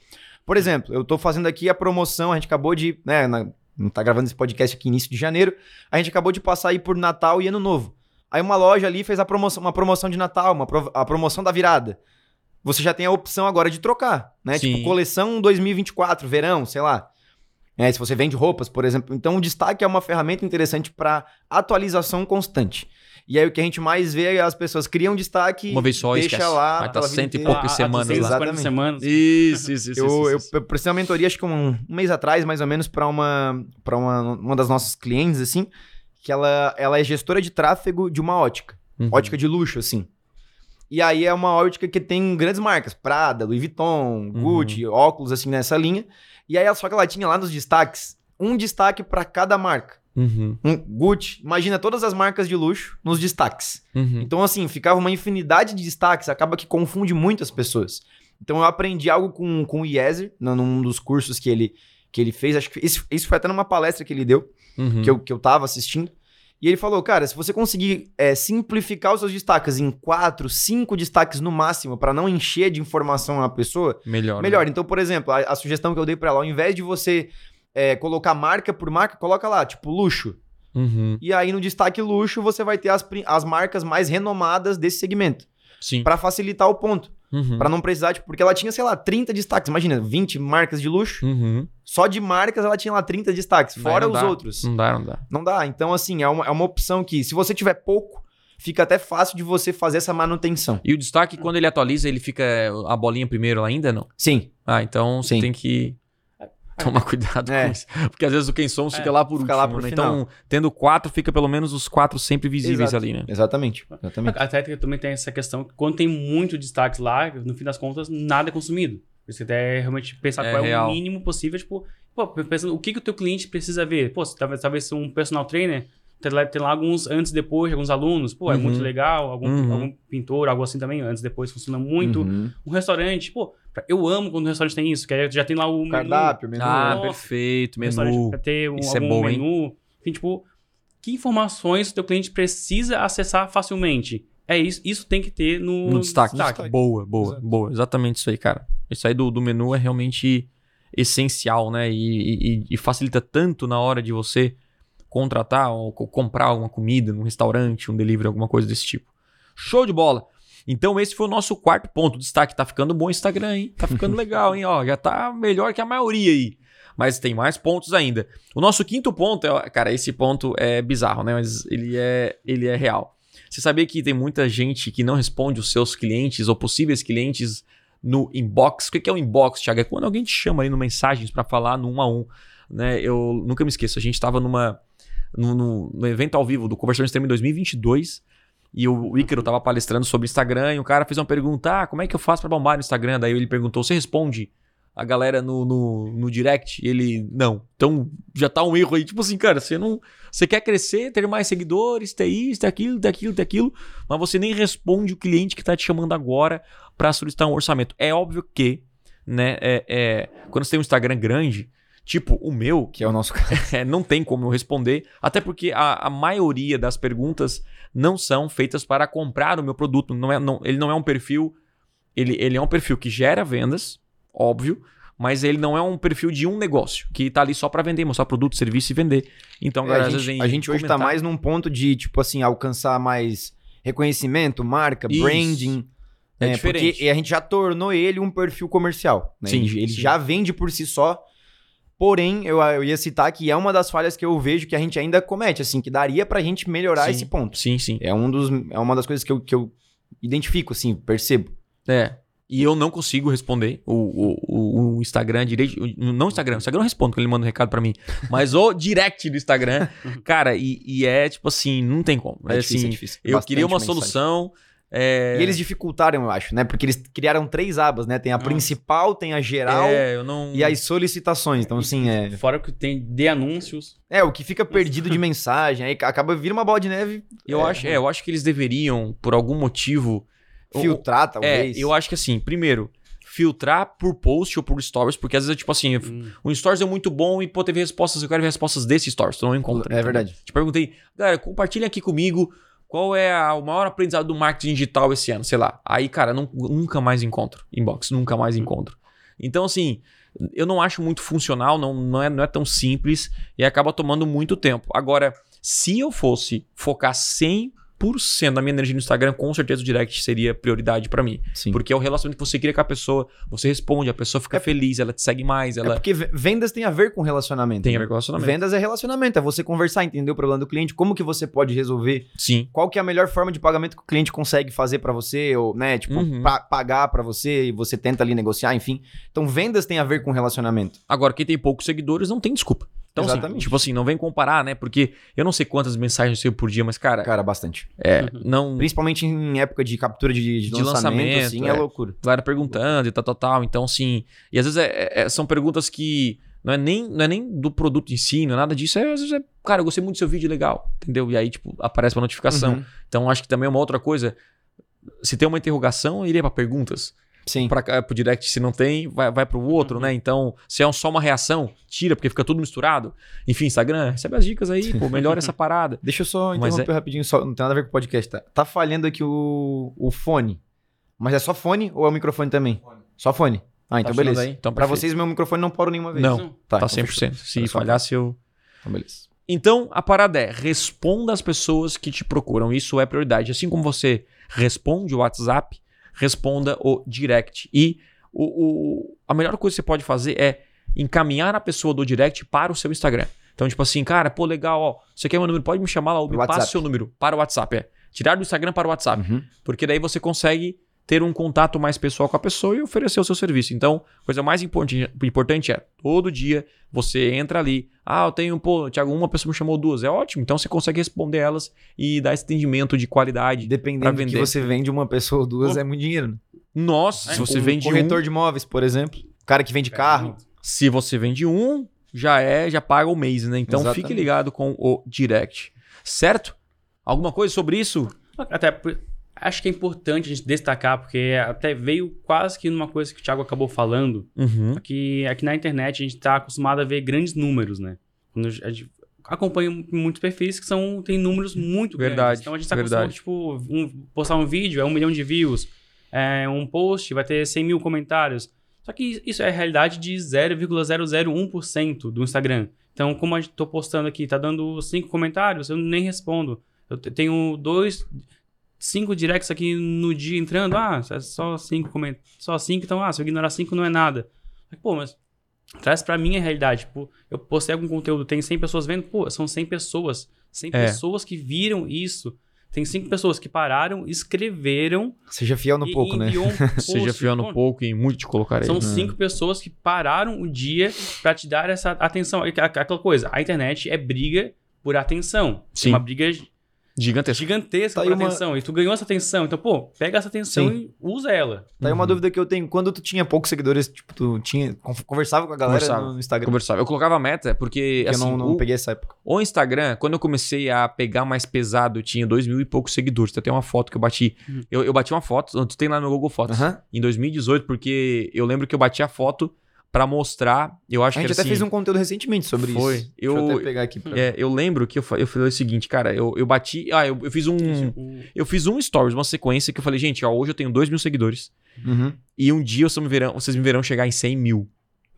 Por exemplo, eu tô fazendo aqui a promoção, a gente acabou de, né, na, não tá gravando esse podcast aqui início de janeiro, a gente acabou de passar aí por Natal e Ano Novo. Aí uma loja ali fez a promoção, uma promoção de Natal, uma pro- a promoção da virada. Você já tem a opção agora de trocar, né? Sim. Tipo, coleção 2024, verão, sei lá. É, se você vende roupas, por exemplo. Então, o destaque é uma ferramenta interessante para atualização constante. E aí, o que a gente mais vê é as pessoas criam destaque, Uma vez só, deixa esquece. lá. Vai tá vida cento e poucas semanas lá. 240 Exatamente. semanas. Isso, isso, isso. Eu, isso, eu, isso. eu prestei uma mentoria, acho que um, um mês atrás, mais ou menos, para uma, pra uma, uma das nossas clientes, assim, que ela, ela é gestora de tráfego de uma ótica. Uhum. Ótica de luxo, assim. E aí é uma ótica que tem grandes marcas, Prada, Louis Vuitton, Gucci, óculos, assim, nessa linha. E aí, só que ela tinha lá nos destaques, um destaque para cada marca. Uhum, Um Gucci, imagina todas as marcas de luxo nos destaques. uhum. Então, assim, ficava uma infinidade de destaques, acaba que confunde muito as pessoas. Então, eu aprendi algo com, com o Yezer, num num dos cursos que ele, que ele fez. Acho que isso, isso foi até numa palestra que ele deu, Uhum. que, eu, que eu tava assistindo. E ele falou, cara, se você conseguir é, simplificar os seus destaques em quatro, cinco destaques no máximo, para não encher de informação a pessoa, Melhor. né? melhor. Então, por exemplo, a, a sugestão que eu dei para ela, ao invés de você é, colocar marca por marca, coloca lá, tipo, luxo. Uhum. E aí no destaque luxo você vai ter as, as marcas mais renomadas desse segmento, Sim. Pra facilitar o ponto, Uhum. Pra não precisar, tipo, porque ela tinha, sei lá, 30 destaques, imagina, 20 marcas de luxo, Uhum. só de marcas ela tinha lá 30 destaques, fora os dá. outros. Não dá, não dá. Não dá, então assim, é uma, é uma opção que se você tiver pouco, fica até fácil de você fazer essa manutenção. E o destaque, quando ele atualiza, ele fica a bolinha primeiro ainda, não? Sim, Ah, então você Sim. tem que tomar cuidado É. com isso. Porque às vezes o quem somos É, fica lá por fica último, lá pro né? Então, tendo quatro, fica pelo menos os quatro sempre visíveis Exato. ali, né? exatamente, exatamente. Até que também tem essa questão que quando tem muito destaque lá, no fim das contas, nada é consumido. Você até realmente pensar É qual é real. o mínimo possível, tipo, pô, pensando o que, que o teu cliente precisa ver. Pô, se talvez, talvez um personal trainer, tem lá, tem lá alguns antes e depois de alguns alunos, pô, é Uhum. muito legal, algum, Uhum. algum pintor, algo assim também, antes e depois funciona muito. Uhum. Um restaurante, pô, eu amo quando o restaurante tem isso, que aí já tem lá o menu, Cardápio, menu. Ah, Nossa. perfeito, o restaurante menu. pra ter um, Isso é bom, hein? menu. Enfim, tipo, que informações o teu cliente precisa acessar facilmente? É isso, isso tem que ter no, No destaque. destaque. Boa, boa, Exato. boa. Exatamente isso aí, cara. Isso aí do, do menu é realmente essencial, né? E, e- e facilita tanto na hora de você contratar ou co- comprar alguma comida num restaurante, um delivery, alguma coisa desse tipo. Show de bola! Então esse foi o nosso quarto ponto. Destaque, tá ficando bom o Instagram, hein? Tá ficando legal, hein? Ó, já tá melhor que a maioria aí. Mas tem mais pontos ainda. O nosso quinto ponto, é, cara, esse ponto é bizarro, né? Mas ele é, ele é real. Você sabia que tem muita gente que não responde os seus clientes ou possíveis clientes no inbox? O que que é o inbox, Thiago? É quando alguém te chama ali no mensagens para falar no um a um. Né? Eu nunca me esqueço, a gente estava numa no, no- no evento ao vivo do Conversão Extrema em 2022 e o, Ícaro tava palestrando sobre Instagram e o cara fez uma pergunta: ah, como é que eu faço para bombar no Instagram? Daí ele perguntou: você responde a galera no, no, no direct? Ele, não. Então já tá um erro aí. Tipo assim, cara, você não. Você quer crescer, ter mais seguidores, ter isso, ter aquilo, ter aquilo, ter aquilo, mas você nem responde o cliente que tá te chamando agora para solicitar um orçamento. É óbvio que, né, é, é, quando você tem um Instagram grande, tipo o meu, Que é o nosso caso. é, não tem como eu responder, até porque a, a maioria das perguntas não são feitas para comprar o meu produto. Não é, não- ele não é um perfil. Ele, ele é um perfil que gera vendas, óbvio, mas ele não é um perfil de um negócio, que tá ali só para vender, mostrar produto, serviço e vender. Então, É, galera, a gente, vem a gente hoje tá comentar- mais num ponto de, tipo assim, alcançar mais reconhecimento, marca, Isso. branding. É É, diferente. porque a gente já tornou ele um perfil comercial. né? Sim, ele ele sim. já vende por si só. Porém, eu, eu ia citar que é uma das falhas que eu vejo que a gente ainda comete, assim, que daria pra gente melhorar Sim. esse ponto. Sim, sim. É, um dos, é uma das coisas que eu, que eu identifico, assim, percebo. É. E eu não consigo responder o, o, o- o Instagram direito. Não o Instagram, o Instagram eu respondo quando ele manda um recado pra mim. Mas o direct do Instagram, cara, e, e é tipo assim, não tem como. É, difícil, assim, é difícil. eu Bastante queria uma mensagem. solução. É, E eles dificultaram, eu acho, né? Porque eles criaram três abas, né? Tem a Nossa. principal, tem a geral é, não. e as solicitações. Então, assim, é, Fora que tem de anúncios. é o que fica perdido de mensagem. Aí acaba vira uma bola de neve. Eu, é, acho, é, eu acho que eles deveriam, por algum motivo, Filtrar, É, talvez. eu acho que assim, primeiro, filtrar por post ou por stories, porque às vezes é tipo assim, Hum. um stories é muito bom e pô, teve respostas, eu quero ver respostas desse stories, tu não encontra. É verdade. Te perguntei, galera, compartilha aqui comigo qual é a- o maior aprendizado do marketing digital esse ano, sei lá. Aí, cara, não- nunca mais encontro. Inbox, nunca mais encontro. Então, assim, eu não acho muito funcional, não, não, é, não é tão simples e acaba tomando muito tempo. Agora, se eu fosse focar 100% da minha energia no Instagram, com certeza o direct seria prioridade pra mim. Sim. Porque é o relacionamento que você cria com a pessoa, você responde, a pessoa fica É- feliz, ela te segue mais, É ela porque ve- vendas tem a ver com relacionamento. tem a né? ver com relacionamento. Vendas é relacionamento, é você conversar, entender o problema do cliente, como que você pode resolver, Sim. qual que é a melhor forma de pagamento que o cliente consegue fazer pra você, ou, né, tipo, Uhum. pa- pagar pra você e você tenta ali negociar, enfim. Então, vendas tem a ver com relacionamento. Agora, quem tem poucos seguidores não tem desculpa. Então, assim, Exatamente. tipo assim, não vem comparar, né? Porque eu não sei quantas mensagens eu recebo por dia, mas, cara, Cara, bastante. é, não. Principalmente em época de captura de, de, De lançamento, lançamento, assim, é. é. loucura. Galera perguntando e tal, tal, tal. Então, assim. E às vezes é- é- são perguntas que não é, nem, não é nem do produto em si, não é nada disso. É, às vezes é, cara, eu gostei muito do seu vídeo, legal. Entendeu? E aí, tipo, aparece uma notificação. Uhum. Então, acho que também é uma outra coisa. Se tem uma interrogação, eu iria pra perguntas. Sim. Pra, cá, pro direct, se não tem, vai, vai pro outro, né? Então, se é um- só uma reação, tira, porque fica tudo misturado. Enfim, Instagram, recebe as dicas aí, pô, melhora essa parada. Deixa eu só interromper rapidinho, só, não tem nada a ver com o podcast, tá? Tá falhando aqui o, o fone. Mas é só fone ou é o microfone também? Só fone. Ah, então Tá beleza. aí? Então, pra perfeito. vocês, meu microfone não parou nenhuma vez. Não. Tá, Tá então 100%. fechou. Se Era só- falhasse, eu. Então beleza. Então, a parada é: responda às pessoas que te procuram. Isso é prioridade. Assim como você responde o WhatsApp, responda o direct. E o, o- a melhor coisa que você pode fazer é encaminhar a pessoa do direct para o seu Instagram. Então, tipo assim, cara, pô, legal, ó. Você quer meu número? Pode me chamar lá, ou me passa WhatsApp. seu número para o WhatsApp. É. Tirar do Instagram para o WhatsApp. Uhum. Porque daí você consegue ter um contato mais pessoal com a pessoa e oferecer o seu serviço. Então, a coisa mais importante, importante é, todo dia você entra ali, ah, eu tenho, pô, Thiago, uma pessoa me chamou duas, é ótimo. Então você consegue responder elas e dar esse atendimento de qualidade. Pra Dependendo do que vender. você vende uma pessoa ou duas, Pô. é muito dinheiro. Né? Nossa, É, se você um vende corretor um, de imóveis, por exemplo. Cara que vende carro. se você vende um, já é, já paga o mês, né? Então Exatamente. fique ligado com o direct. Certo? Alguma coisa sobre isso? Até acho que é importante a gente destacar, porque até veio quase que numa coisa que o Thiago acabou falando, Uhum. que aqui na internet a gente está acostumado a ver grandes números, né? Quando a gente acompanha muitos perfis que são, tem números muito Verdade, grandes. Então a gente está acostumado, tipo, um- postar um vídeo é um milhão de views, é, um post vai ter 100 mil comentários. Só que isso é a realidade de 0,001% do Instagram. Então, como a gente tô postando aqui, tá dando cinco comentários, eu nem respondo. Eu te- tenho dois, cinco directs aqui no dia entrando. Ah, é só cinco comentários. Só cinco, então, ah, se eu ignorar cinco não é nada. Pô, mas traz pra mim a realidade. Tipo, eu postei algum conteúdo, tem 100 pessoas vendo, pô, são 100 pessoas. 100 É. pessoas que viram isso. Tem cinco pessoas que pararam, escreveram Seja fiel no pouco, né? um post. Seja fiel no Pô, pouco e muito te colocar aí. São cinco pessoas que pararam o dia pra te dar essa atenção. É aquela aquela coisa, a internet é briga por atenção. Sim. É uma briga Gigantesco. gigantesca Tá por uma- atenção. E tu ganhou essa atenção. Então, pô, pega essa atenção Sim. e usa ela. Tá aí uma Uhum. dúvida que eu tenho. Quando tu tinha poucos seguidores, tipo, tu tinha, con- conversava com a galera Conversava. no Instagram? Conversava. Eu colocava meta, porque, Porque assim, eu não, não o, peguei essa época. o Instagram, quando eu comecei a pegar mais pesado, eu tinha dois mil e poucos seguidores. Tem uma foto que eu bati. Uhum. Eu, eu bati uma foto, tu tem lá no Google Fotos, Aham. em 2018, porque eu lembro que eu bati a foto pra mostrar. Eu acho A que gente era até fez assim, um conteúdo recentemente sobre Foi. isso. Eu- Deixa eu até pegar aqui. Pra... é, eu lembro que eu, eu falei o seguinte, cara, eu, eu bati. Ah, eu, eu fiz um. O- Eu fiz um stories, uma sequência que eu falei, gente, ó, hoje eu tenho dois mil seguidores. Uhum. E um dia vocês me verão, vocês me verão chegar em 100 mil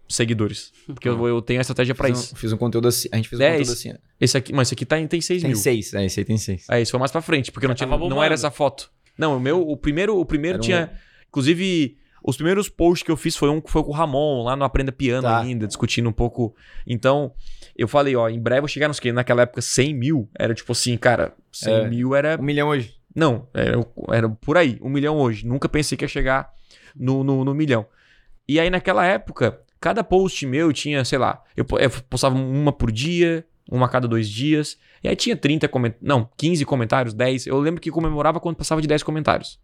seguidores. Porque eu, eu tenho a estratégia pra Fiz um- isso. Fiz um conteúdo assim. A gente fez um Dez. conteúdo assim. ó. Esse aqui, mas esse aqui tá, em- tem 6 Tem mil. seis. É, esse aí tem seis. É, isso foi mais pra frente, porque eu não, tinha, não era essa foto. Não, o meu, o primeiro, o primeiro Era um- tinha. Inclusive, os primeiros posts que eu fiz foi um que foi com o Ramon, lá no Aprenda Piano Tá. ainda, discutindo um pouco. Então, eu falei, ó, em breve eu vou chegar nos que naquela época 100 mil. Era tipo assim, cara, 100 É. mil era. Um milhão hoje. Não, era, era por aí, um milhão hoje. Nunca pensei que ia chegar no, no, no milhão. E aí, naquela época, cada post meu tinha, sei lá, eu, eu postava uma por dia, uma a cada dois dias. E aí tinha 30 comentários, não, 15 comentários, 10. Eu lembro que comemorava quando passava de 10 comentários.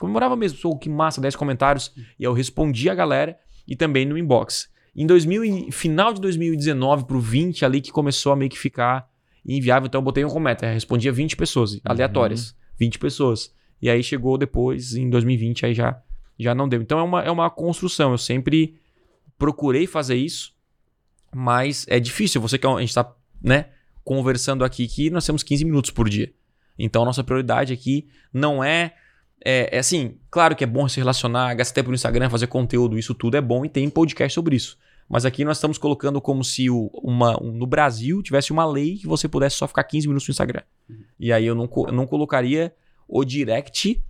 Comemorava mesmo, sou que massa, 10 comentários. E eu respondia a galera e também no inbox. Em 2000, e- final de 2019 pro 20 ali que começou a meio que ficar inviável, então eu botei um como meta, respondia 20 pessoas aleatórias, 20 pessoas. E aí chegou depois, em 2020, aí já, já não deu. Então é uma, é uma construção. Eu sempre procurei fazer isso, mas é difícil. Você que a gente está né, conversando aqui que nós temos 15 minutos por dia. Então a nossa prioridade aqui não é, é, é assim, claro que é bom se relacionar, gastar tempo no Instagram, fazer conteúdo, isso tudo é bom e tem podcast sobre isso. Mas aqui nós estamos colocando como se o, uma, um, no Brasil tivesse uma lei que você pudesse só ficar 15 minutos no Instagram. E aí eu não, eu não colocaria o direct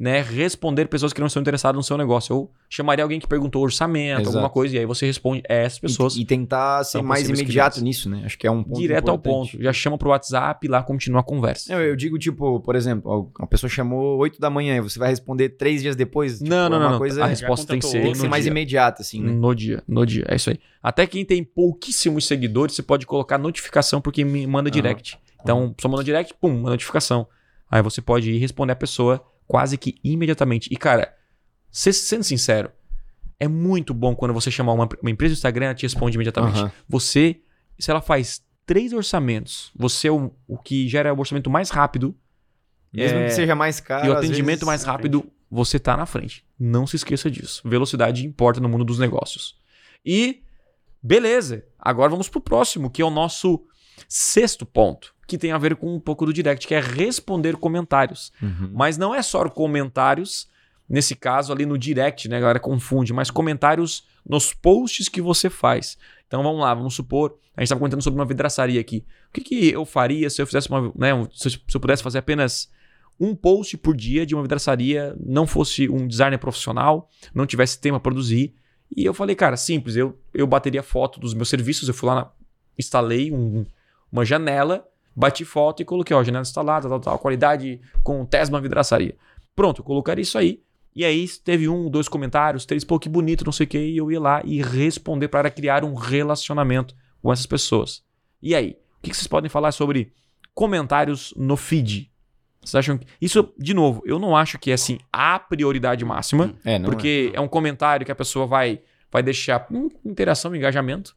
né, responder pessoas que não estão interessadas no seu negócio. Eu chamaria alguém que perguntou orçamento, Exato. alguma coisa, e aí você responde a essas pessoas. E, e tentar ser mais imediato clientes. nisso, né? Acho que é um ponto direto ao importante. ponto. Já chama pro WhatsApp e lá continua a conversa. Eu, eu digo, tipo, por exemplo, a pessoa chamou 8 da manhã e você vai responder três dias depois. Tipo, não, é não, uma não, não. Coisa, A resposta tem que ser, tem que ser mais dia. imediata, assim, né? No dia, no dia. É isso aí. Até quem tem pouquíssimos seguidores, você pode colocar notificação porque me manda direct. Então, só manda direct, pum, uma notificação. Aí você pode ir responder a pessoa quase que imediatamente. E, cara, se- sendo sincero, é muito bom quando você chamar uma, uma empresa do Instagram, ela te responde imediatamente. Aham. Você, se ela faz três orçamentos, você é o, o que gera o orçamento mais rápido Mesmo É, que seja mais caro. e o atendimento mais rápido, você tá na frente. Não se esqueça disso. Velocidade importa no mundo dos negócios. E beleza, agora vamos pro próximo, que é o nosso sexto ponto, que tem a ver com um pouco do direct, que é responder comentários. Uhum. Mas não é só comentários, nesse caso ali no direct, né? A galera confunde, mas comentários nos posts que você faz. Então vamos lá, vamos supor, a gente estava comentando sobre uma vidraçaria aqui. O que, que eu faria se eu fizesse uma, né, se eu- se eu pudesse fazer apenas um post por dia de uma vidraçaria, não fosse um designer profissional, não tivesse tema a produzir. E eu falei, cara, simples, eu, eu bateria foto dos meus serviços, eu fui lá, na- instalei um- uma janela, bati foto e coloquei, ó, janela instalada, tal, tal, qualidade com Tesma vidraçaria. Pronto, eu colocaria isso aí. E aí teve um, dois comentários, três, pô, que bonito, não sei o que, e eu ia lá e responder para criar um relacionamento com essas pessoas. E aí, o que que vocês podem falar sobre comentários no feed? Vocês acham que. Isso, de novo, eu não acho que é assim a prioridade máxima, É, não porque é. um comentário que a pessoa vai, vai deixar hum, interação, engajamento.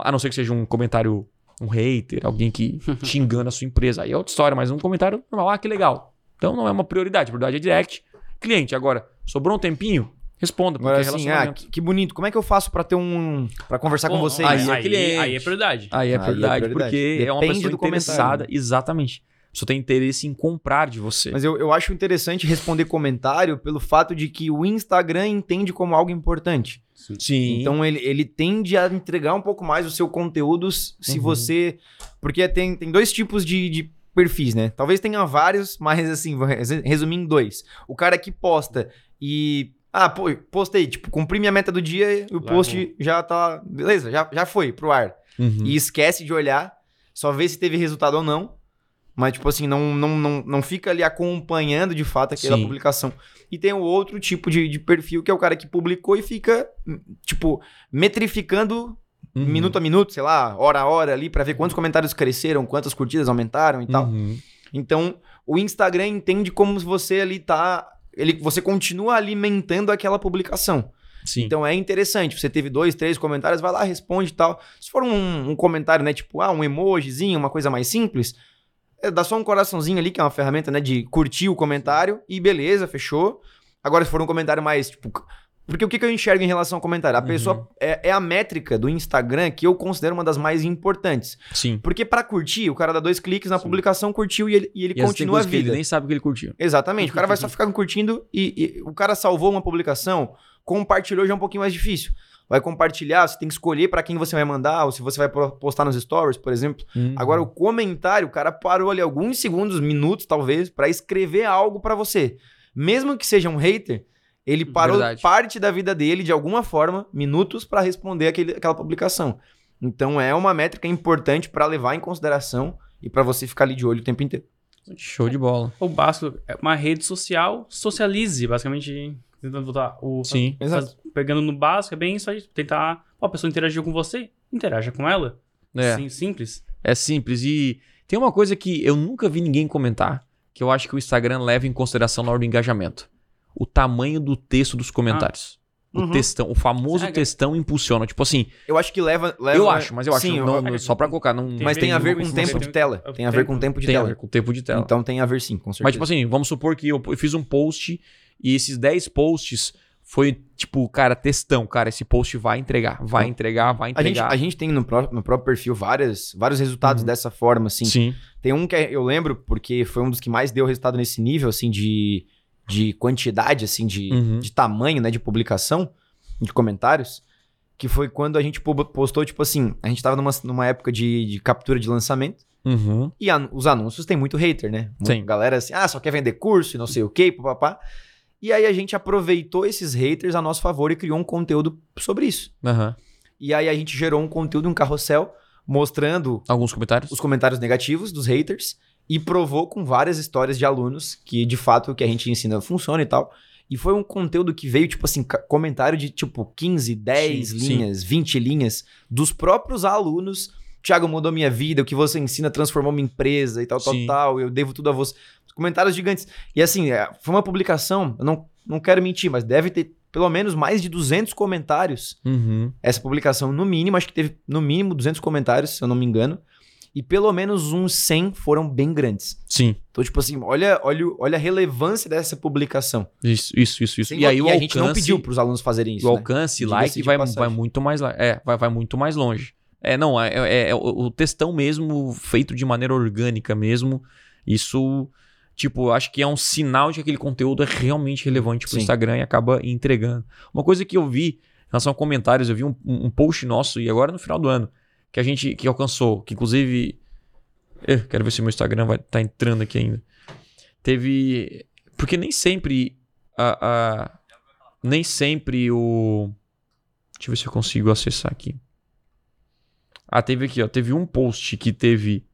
A não ser que seja um comentário, um hater, alguém que te engana a sua empresa. Aí é outra história, mas um comentário normal, ah, que legal. Então não é uma prioridade, a prioridade é direct. Cliente, agora, sobrou um tempinho? Responda, porque Agora é assim, ah, relacionamento. que, que bonito. Como é que eu faço pra ter um. Pra conversar com Bom, vocês? aí é aí, cliente. aí é prioridade. Aí é Aí é prioridade, prioridade. porque é uma Depende pessoa do comentário, interessada. né? Exatamente. Pessoa tem interesse em comprar de você. Mas eu, eu acho interessante responder comentário pelo fato de que o Instagram entende como algo importante. Sim. Então ele, ele tende a entregar um pouco mais o seu conteúdo se Uhum. você. Porque tem, tem dois tipos de, de perfis, né? Talvez tenha vários, mas assim, vou res- resumir em dois. O cara que posta e. Ah, pô, postei, tipo, cumpri minha meta do dia e o Largou. post já tá. Beleza, já, já foi pro ar. Uhum. E esquece de olhar, só vê se teve resultado ou não. Mas, tipo assim, não, não, não, não fica ali acompanhando de fato aquela Sim. publicação. E tem o outro tipo de, de perfil, que é o cara que publicou e fica, hum, tipo, metrificando Uhum. minuto a minuto, sei lá, hora a hora ali, pra ver quantos comentários cresceram, quantas curtidas aumentaram e tal. Uhum. Então, o Instagram entende como você ali tá. Ele, você continua alimentando aquela publicação. Sim. Então é interessante. Você teve dois, três comentários, vai lá, responde e tal. Se for um, um comentário, né? Tipo, ah, um emojizinho, uma coisa mais simples, é, dá só um coraçãozinho ali, que é uma ferramenta, né? De curtir o comentário e beleza, fechou. Agora, se for um comentário mais, tipo. Porque o que, que eu enxergo em relação ao comentário? A Uhum. pessoa é, é a métrica do Instagram que eu considero uma das mais importantes. Sim. Porque pra curtir, o cara dá dois cliques na publicação, curtiu e ele, e ele E continua a vida. ele nem sabe que ele curtiu. Exatamente. O cara vai só ficar curtindo e, e o cara salvou uma publicação, compartilhou já é um pouquinho mais difícil. Vai compartilhar, você tem que escolher pra quem você vai mandar, ou se você vai postar nos stories, por exemplo. Uhum. Agora, o comentário, o cara parou ali alguns segundos, minutos talvez, pra escrever algo pra você. Mesmo que seja um hater, ele parou Verdade. parte da vida dele, de alguma forma, minutos pra responder aquele, aquela publicação. Então, é uma métrica importante pra levar em consideração e pra você ficar ali de olho o tempo inteiro. Show de bola. O básico é uma rede social, socialize, basicamente, tentando botar o. Sim. faz- Exato. pegando no básico, é bem isso aí. Tentar. Pô, a pessoa interagiu com você, interaja com ela. É. Sim, simples. É simples. E tem uma coisa que eu nunca vi ninguém comentar, que eu acho que o Instagram leva em consideração na hora do engajamento. O tamanho do texto dos comentários. O Uhum. textão, o famoso Segue. textão impulsiona. Tipo assim, Eu acho que leva. leva eu acho, mas eu acho. Sim, não, eu- só pra colocar. Não, mas tem a ver com o Tem- tempo de tela. Tem a ver com o tempo de tem a tela. ver com o tempo de tela. Então tem a ver sim, com certeza. Mas, tipo assim, vamos supor que eu fiz um post e esses 10 posts foi, tipo, cara, textão. Cara, esse post vai entregar, vai entregar, vai a gente, entregar. a gente tem no, pró- no próprio perfil várias, vários resultados Uhum. dessa forma, assim. Sim. Tem um que é- eu lembro, porque foi um dos que mais deu resultado nesse nível, assim, de, de quantidade, assim, de, Uhum. de tamanho, né, de publicação, de comentários, que foi quando a gente postou, tipo assim, a gente tava numa, numa época de, de captura de lançamento, Uhum. e an- os anúncios tem muito hater, né? Muita Sim. Galera assim, ah, só quer vender curso e não sei o quê, papapá. E aí a gente aproveitou esses haters a nosso favor e criou um conteúdo sobre isso. Aham. E aí a gente gerou um conteúdo, um carrossel, mostrando Alguns comentários? os comentários negativos dos haters e provou com várias histórias de alunos que de fato o que a gente ensina funciona e tal. E foi um conteúdo que veio, tipo assim, comentário de tipo 15, 10 Sim, linhas, 20 linhas dos próprios alunos. Thiago mudou minha vida, o que você ensina transformou minha empresa e tal, tal, Sim. tal. Eu devo tudo a você. Comentários gigantes. E assim, é, foi uma publicação, eu não, não quero mentir, mas deve ter pelo menos mais de 200 comentários Uhum. essa publicação, no mínimo, acho que teve no mínimo 200 comentários, se eu não me engano. E pelo menos uns 100 foram bem grandes. Sim. Então, tipo assim, olha, olha, olha a relevância dessa publicação. Isso, isso, isso. isso. Sem E aí e o a alcance, gente não pediu para os alunos fazerem isso. o né? alcance, Diga-se like, vai, passagem. vai muito mais. É, vai, vai muito mais longe. É, não, é, é- é o o textão mesmo, feito de maneira orgânica mesmo. Isso, tipo, eu acho que é um sinal de que aquele conteúdo é realmente relevante pro Sim. Instagram e acaba entregando. Uma coisa que eu vi em relação a comentários, eu vi um, um post nosso, e agora no final do ano, que a gente que alcançou, que inclusive. Eh, quero ver se o meu Instagram vai estar entrando aqui ainda. Teve. Porque nem sempre. A, a- nem sempre o. Deixa eu ver se eu consigo acessar aqui. Ah, teve aqui, ó. Teve um post que teve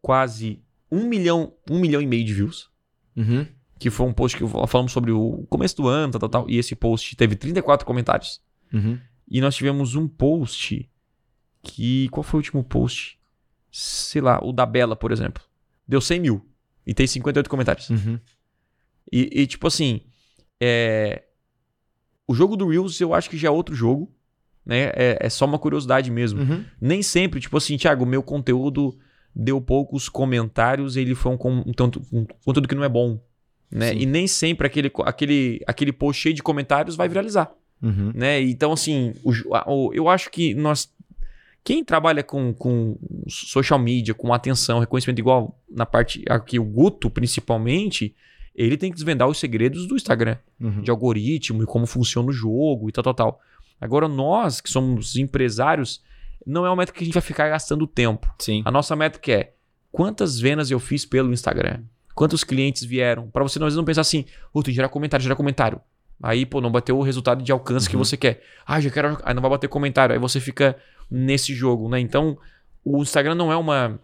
quase um milhão, um milhão e meio de views. Uhum. Que foi um post que falamos sobre o começo do ano, tal, tal, tal. E esse post teve 34 comentários. Uhum. E nós tivemos um post que. Qual foi o último post? Sei lá, o da Bela, por exemplo. Deu 100 mil. E tem 58 comentários. Uhum. E, e, tipo assim. É... O jogo do Reels eu acho que já é outro jogo. Né? É, é só uma curiosidade mesmo. Uhum. Nem sempre, tipo assim, Thiago, meu conteúdo deu poucos comentários, ele foi um, um tanto, um conteúdo que não é bom. Né? Sim. E nem sempre aquele, aquele, aquele post cheio de comentários vai viralizar Uhum. né? Então, assim, o o- eu acho que nós. Quem trabalha com, com social media, com atenção, reconhecimento igual na parte aqui, o Guto, principalmente, ele tem que desvendar os segredos do Instagram, Uhum. de algoritmo e como funciona o jogo e tal, tal, tal. Agora, nós que somos empresários, não é uma métrica que a gente vai ficar gastando tempo. Sim. A nossa métrica é quantas vendas eu fiz pelo Instagram? Quantos clientes vieram? Pra você às vezes não pensar assim, "Ô, tem que gerar comentário, gerar comentário. Aí, pô, não bateu o resultado de alcance que Uhum. você quer. Ah, já quero. Aí não vai bater comentário. Aí você fica nesse jogo, né? Então, o Instagram não é uma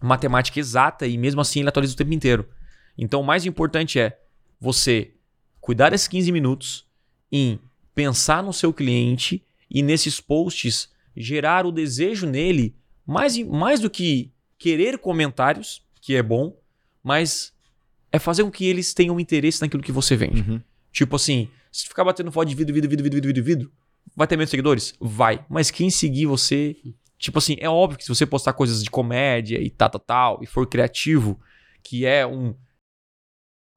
matemática exata e mesmo assim ele atualiza o tempo inteiro. Então, o mais importante é você cuidar desses 15 minutos em pensar no seu cliente e nesses posts gerar o desejo nele, mais, mais do que querer comentários, que é bom, mas é fazer com que eles tenham interesse naquilo que você vende. Uhum. Tipo assim, se ficar batendo foto de vidro, vidro, vidro, vidro, vidro, vidro, vai ter menos seguidores? Vai. Mas quem seguir você. Tipo assim, é óbvio que se você postar coisas de comédia e tal, tal, tal, e for criativo, que é um.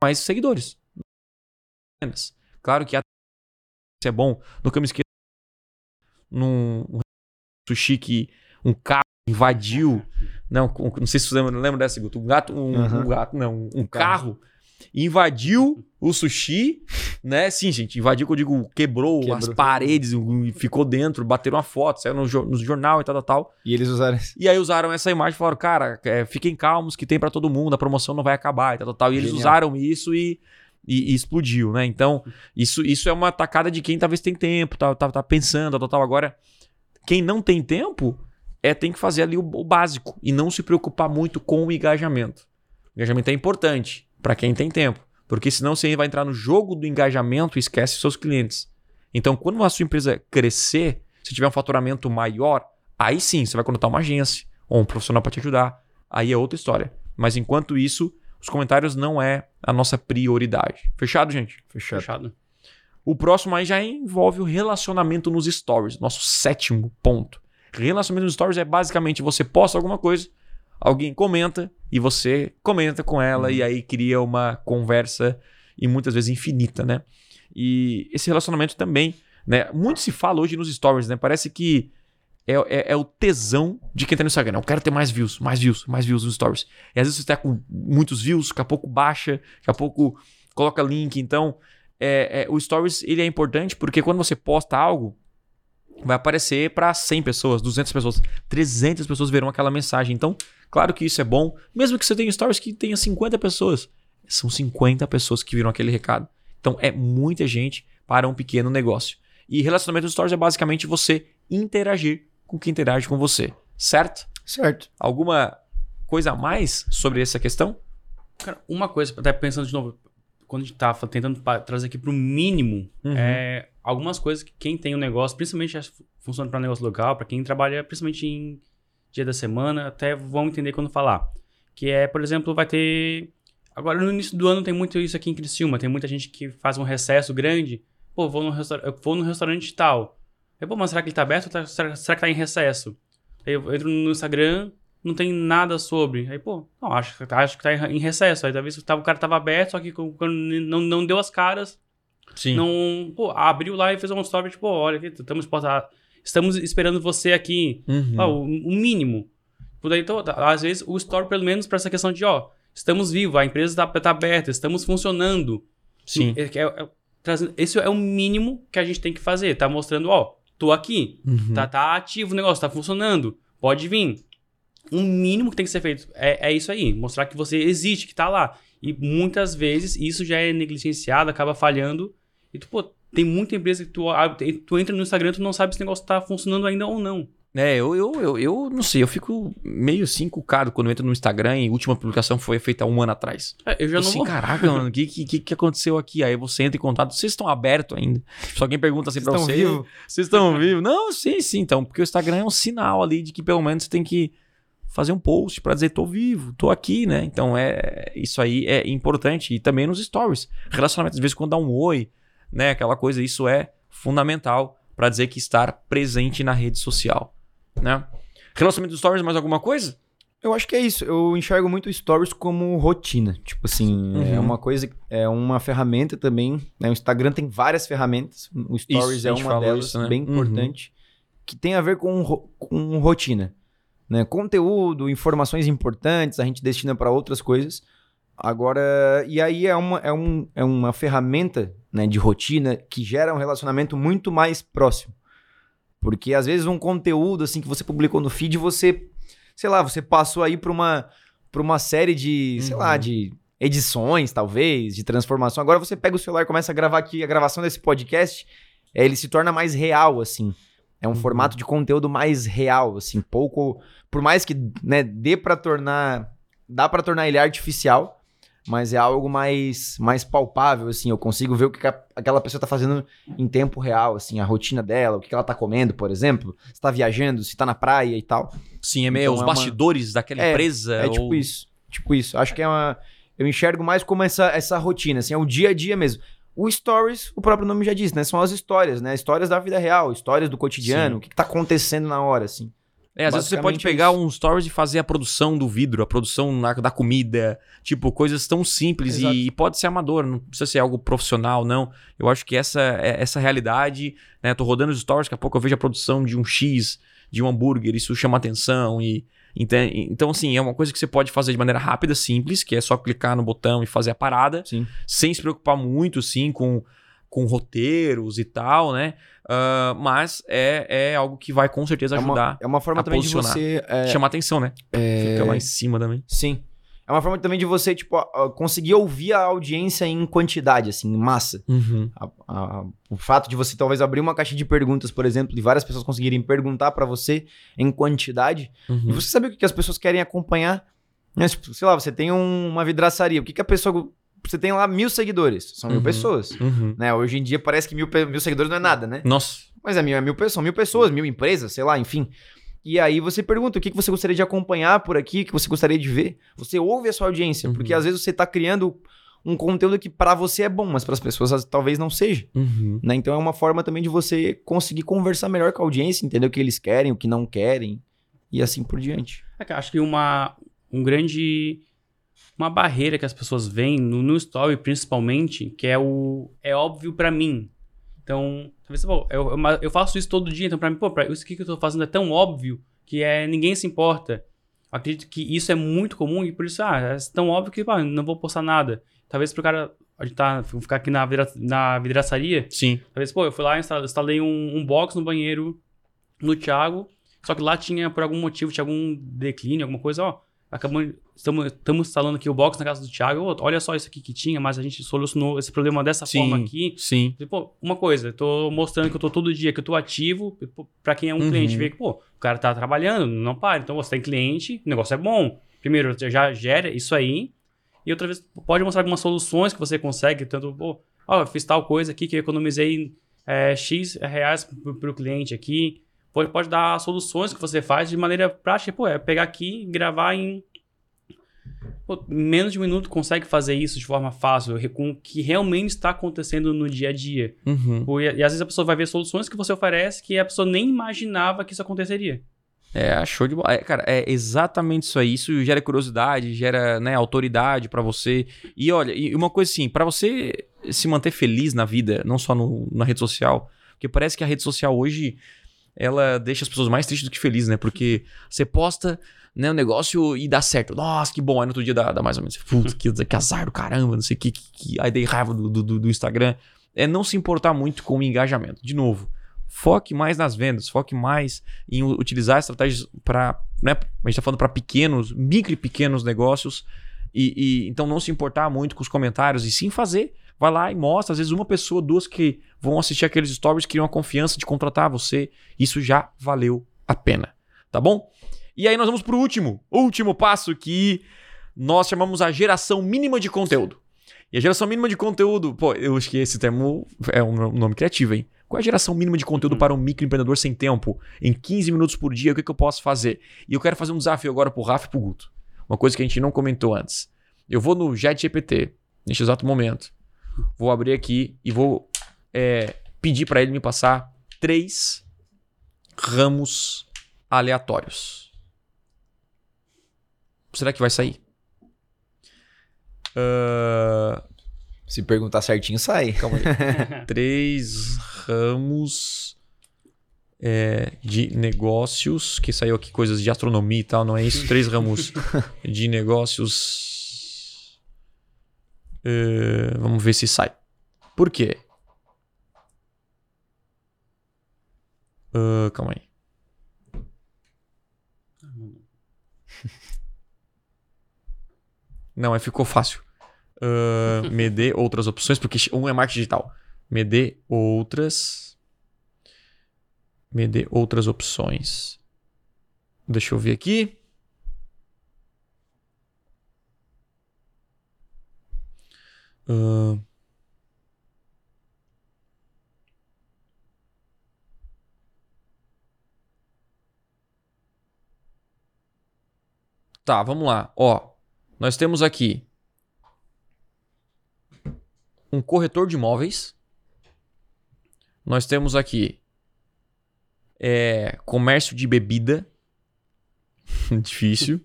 Mais seguidores. Claro que a é bom. Nunca me esqueço. Num um sushi que um carro invadiu. Não, não sei se você lembra, lembra dessa, Guto. Um gato, um, Aham. um gato, não, um, um carro. carro invadiu o sushi, né? Sim, gente, invadiu, que eu digo, quebrou, Quebrou. as paredes, ficou dentro, bateram uma foto, saiu no, no jornal e tal, tal, tal. E eles usaram. E aí usaram essa imagem e falaram, cara, é, fiquem calmos que tem pra todo mundo, a promoção não vai acabar e tal, tal, tal. E eles Genial. usaram isso e, e- e explodiu, né? Então, isso, isso é uma tacada de quem talvez tem tempo, tá, tá, tá pensando, tal, tal. Agora, quem não tem tempo, é tem que fazer ali o, o básico e não se preocupar muito com o engajamento. O engajamento é importante pra quem tem tempo, porque senão você vai entrar no jogo do engajamento e esquece seus clientes. Então, quando a sua empresa crescer, se tiver um faturamento maior, aí sim você vai contratar uma agência ou um profissional para te ajudar. Aí é outra história. Mas enquanto isso, os comentários não é a nossa prioridade. Fechado, gente? Fechado. Fechado. O próximo aí já envolve o relacionamento nos stories, nosso sétimo ponto. Relacionamento nos stories é basicamente você posta alguma coisa, alguém comenta e você comenta com ela Uhum. e aí cria uma conversa e muitas vezes infinita, né? E esse relacionamento também, né? Muito se fala hoje nos stories, né? Parece que é, é- é o tesão de quem tá no Instagram. Eu quero ter mais views, mais views, mais views nos stories. E às vezes você tá com muitos views, daqui a pouco baixa, daqui a pouco coloca link. Então, é, é, o stories ele é importante porque quando você posta algo, vai aparecer para 100 pessoas, 200 pessoas, 300 pessoas verão aquela mensagem. Então, claro que isso é bom, mesmo que você tenha stories que tenha 50 pessoas, são 50 pessoas que viram aquele recado. Então, é muita gente para um pequeno negócio. E relacionamento nos stories é basicamente você interagir com quem interage com você, certo? Certo. Alguma coisa a mais sobre essa questão? Cara, uma coisa, até pensando de novo, quando a gente tá tentando trazer aqui pro mínimo, Uhum. é, algumas coisas que quem tem um negócio, principalmente funciona para negócio local, para quem trabalha principalmente em dia da semana, até vão entender quando falar. Que é, por exemplo, vai ter. Agora no início do ano tem muito isso aqui em Criciúma, tem muita gente que faz um recesso grande. Pô, vou no, restaur... eu vou no restaurante tal. Aí, pô, mas será que ele tá aberto ou tá- será, que tá em recesso? Aí eu entro no Instagram, não tem nada sobre. Aí, pô, não, acho, que tá- acho que tá em recesso. Aí talvez o cara tava aberto, só que quando não, não deu as caras, Sim. não, pô, abriu lá e fez um story, tipo, olha aqui, estamos, estamos esperando você aqui. Uhum. Ah, o, o mínimo. Por daí, então, tá, às vezes, o story, pelo menos, para essa questão de, ó, estamos vivos, a empresa tá, tá aberta, estamos funcionando. Sim. É- é- é- esse é o mínimo que a gente tem que fazer. Tá mostrando, ó, tô aqui. Uhum. Tá, tá ativo o negócio, tá funcionando. Pode vir. O mínimo que tem que ser feito é, é isso aí. Mostrar que você existe, que tá lá. E muitas vezes isso já é negligenciado, acaba falhando. E tu, pô, tem muita empresa que tu, abre- tu entra no Instagram e tu não sabe se o negócio tá funcionando ainda ou não. É, eu, eu, eu, eu não sei, eu fico meio assim cucado quando eu entro no Instagram e a última publicação foi feita um ano atrás. É, eu já não assim, vou. caraca, mano, o que, que, que aconteceu aqui? Aí você entra em contato, vocês estão abertos ainda? Se alguém pergunta assim pra Estão você, vivos? vocês estão vivos? Não, sim, sim, então, porque o Instagram é um sinal ali de que pelo menos você tem que fazer um post pra dizer tô vivo, tô aqui, né? Então é isso aí é importante e também nos stories. Relacionamento, às vezes quando dá um oi, né, aquela coisa, isso é fundamental pra dizer que estar presente na rede social, né? Relacionamento dos stories, mais alguma coisa? Eu acho que é isso. Eu enxergo muito stories como rotina. Tipo assim, é Uhum. uma coisa, é uma ferramenta também. Né? O Instagram tem várias ferramentas. O Stories Isso, é uma delas, isso, né? bem Uhum. importante, que tem a ver com, com rotina. Né? Conteúdo, informações importantes, a gente destina para outras coisas. Agora, e aí é uma, é um, é uma ferramenta né, de rotina que gera um relacionamento muito mais próximo. Porque às vezes um conteúdo assim que você publicou no feed, você, sei lá, você passou aí para uma, pra uma série de, sei Uhum. lá, de edições, talvez, de transformação. Agora você pega o celular e começa a gravar aqui a gravação desse podcast, é, ele se torna mais real, assim. É um Uhum. formato de conteúdo mais real, assim, pouco. Por mais que né, dê para tornar. Dá para tornar ele artificial, mas é algo mais, mais palpável, assim. Eu consigo ver o que a- aquela pessoa tá fazendo em tempo real, assim, a rotina dela, o que que ela tá comendo, por exemplo. Se tá viajando, se tá na praia e tal. Sim, é meio Então os é uma- bastidores daquela É, empresa. É tipo ou- isso. Tipo isso. Acho que é uma. Eu enxergo mais como essa, essa rotina, assim, é o dia a dia mesmo. O stories, o próprio nome já diz, né? São as histórias, né? Histórias da vida real, histórias do cotidiano, Sim. o que, que tá acontecendo na hora, assim. É, às vezes você pode é pegar isso. um stories e fazer a produção do vidro, a produção na- da comida, tipo, coisas tão simples e, e pode ser amador, não precisa ser algo profissional, não. Eu acho que essa é- essa realidade, né? Tô rodando os stories, daqui a pouco eu vejo a produção de um X, de um hambúrguer, isso chama atenção e então assim, é uma coisa que você pode fazer de maneira rápida, simples, que é só clicar no botão e fazer a parada, Sim. sem se preocupar muito, sim, com, com roteiros e tal, né? Ah, mas é, é algo que vai com certeza É uma, ajudar é uma forma a também de posicionar. você. é, chamar atenção, né? é, Fica lá em cima também. Sim. É uma forma também de você, tipo, conseguir ouvir a audiência em quantidade, assim, em massa. A- a- o fato de você talvez abrir uma caixa de perguntas, por exemplo, e várias pessoas conseguirem perguntar pra você em quantidade, e Uhum. você saber o que as pessoas querem acompanhar. Né? Tipo, sei lá, você tem um- uma vidraçaria, o que, que a pessoa. Você tem lá mil seguidores, são mil Uhum. pessoas. Uhum. Né? Hoje em dia parece que mil, mil seguidores não é nada, né? Nossa. Mas é mil, é mil pessoas, são mil pessoas, mil empresas, sei lá, enfim. E aí você pergunta o que, que você gostaria de acompanhar por aqui, o que você gostaria de ver. Você ouve a sua audiência, Uhum. porque às vezes você tá criando um conteúdo que pra você é bom, mas pras pessoas talvez não seja. Uhum. Né? Então é uma forma também de você conseguir conversar melhor com a audiência, entender o que eles querem, o que não querem e assim por diante. É que eu acho que uma um grande uma barreira que as pessoas veem no, no story principalmente, que é o é óbvio pra mim. Então, talvez pô, eu, eu, faço isso todo dia, então pra mim, pô, pra, isso aqui que eu tô fazendo é tão óbvio que é ninguém se importa. Eu acredito que isso é muito comum e por isso, ah, é tão óbvio que pá, não vou postar nada. Talvez pro cara a gente tá, ficar aqui na, vidra, na vidraçaria, Sim. Talvez, pô, eu fui lá e instalei, instalei um, um box no banheiro no Thiago, só que lá tinha, por algum motivo, tinha algum declínio, alguma coisa, ó. Acabamos, estamos, estamos instalando aqui o box na casa do Thiago, olha só isso aqui que tinha, mas a gente solucionou esse problema dessa Sim. forma aqui. Sim. E, Pô, uma coisa, eu tô mostrando que eu tô todo dia, que eu tô ativo, pô, pra quem é um Uhum. cliente, vê que, pô, o cara tá trabalhando, não para. Então, você tem cliente, o negócio é bom. Primeiro, você já gera isso aí, e outra vez, pode mostrar algumas soluções que você consegue, tanto, pô, ó, eu fiz tal coisa aqui que eu economizei é, X reais pro, pro cliente aqui. Pode, pode dar soluções que você faz de maneira prática, pô, é pegar aqui e gravar em pô, menos de um minuto consegue fazer isso de forma fácil, com o que realmente está acontecendo no dia a dia. Uhum. Pô, E, e às vezes a pessoa vai ver soluções que você oferece que a pessoa nem imaginava que isso aconteceria. É, show de bola. É, cara, é exatamente isso aí. Isso gera curiosidade, gera né, autoridade pra você. E olha, e uma coisa assim, pra você se manter feliz na vida, não só no- na rede social, porque parece que a rede social hoje ela deixa as pessoas mais tristes do que felizes, né? Porque você posta né, o negócio e dá certo. Nossa, que bom. Aí no outro dia dá, dá mais ou menos. Putz, que, que azar do caramba, não sei o que, que, que. Aí dei raiva do, do, do Instagram. É não se importar muito com o engajamento. De novo, foque mais nas vendas, foque mais em utilizar estratégias para. Né, a gente tá falando para pequenos, micro e pequenos negócios. E, e então não se importar muito com os comentários e sim fazer. Vai lá e mostra, às vezes uma pessoa, duas que vão assistir aqueles stories criam a confiança de contratar você. Isso já valeu a pena, tá bom? E aí nós vamos pro último, último passo que nós chamamos a geração mínima de conteúdo. E a geração mínima de conteúdo, pô, eu acho que esse termo é um nome criativo, hein? Qual é a geração mínima de conteúdo para um microempreendedor sem tempo? Em 15 minutos por dia, o que, que eu posso fazer? E eu quero fazer um desafio agora pro Rafa e pro Guto. Uma coisa que a gente não comentou antes. Eu vou no JetGPT, neste exato momento. Vou abrir aqui e vou é, pedir para ele me passar três ramos aleatórios. Será que vai sair? Ah, Se perguntar certinho, sai. calma aí. três ramos é, de negócios, que saiu aqui coisas de astronomia e tal, não é isso? Três ramos de negócios. É, vamos ver se sai. Por quê? Ah, calma aí. Não, aí ficou fácil. Ah, me dê outras opções, porque um é marketing digital. Me dê outras. Me dê outras opções. Deixa eu ver aqui. Ah. Tá, vamos lá. Ó, nós temos aqui um corretor de imóveis. Nós temos aqui é, comércio de bebida. Difícil.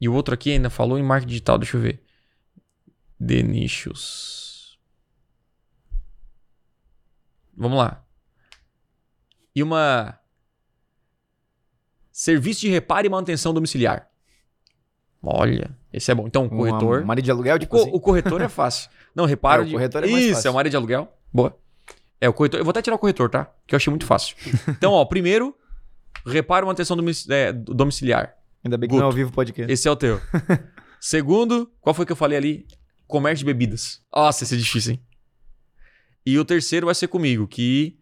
E o outro aqui ainda falou em marketing digital. Deixa eu ver. De nichos. Vamos lá. E uma. Serviço de reparo e manutenção domiciliar. Olha, esse é bom. Então, corretor. Uma área de aluguel, O, tipo co- assim. o corretor é fácil. Não, reparo É, o de. corretor é mais Isso, fácil. é uma área de aluguel. Boa. É, o corretor. Eu vou até tirar o corretor, tá? Que eu achei muito fácil. Então, ó, primeiro, reparo e manutenção é, domiciliar. Ainda bem que não é ao Guto. vivo o podcast. Esse é o teu. Segundo, qual foi que eu falei ali? Comércio de bebidas. Nossa, esse é difícil, hein? E o terceiro vai ser comigo, que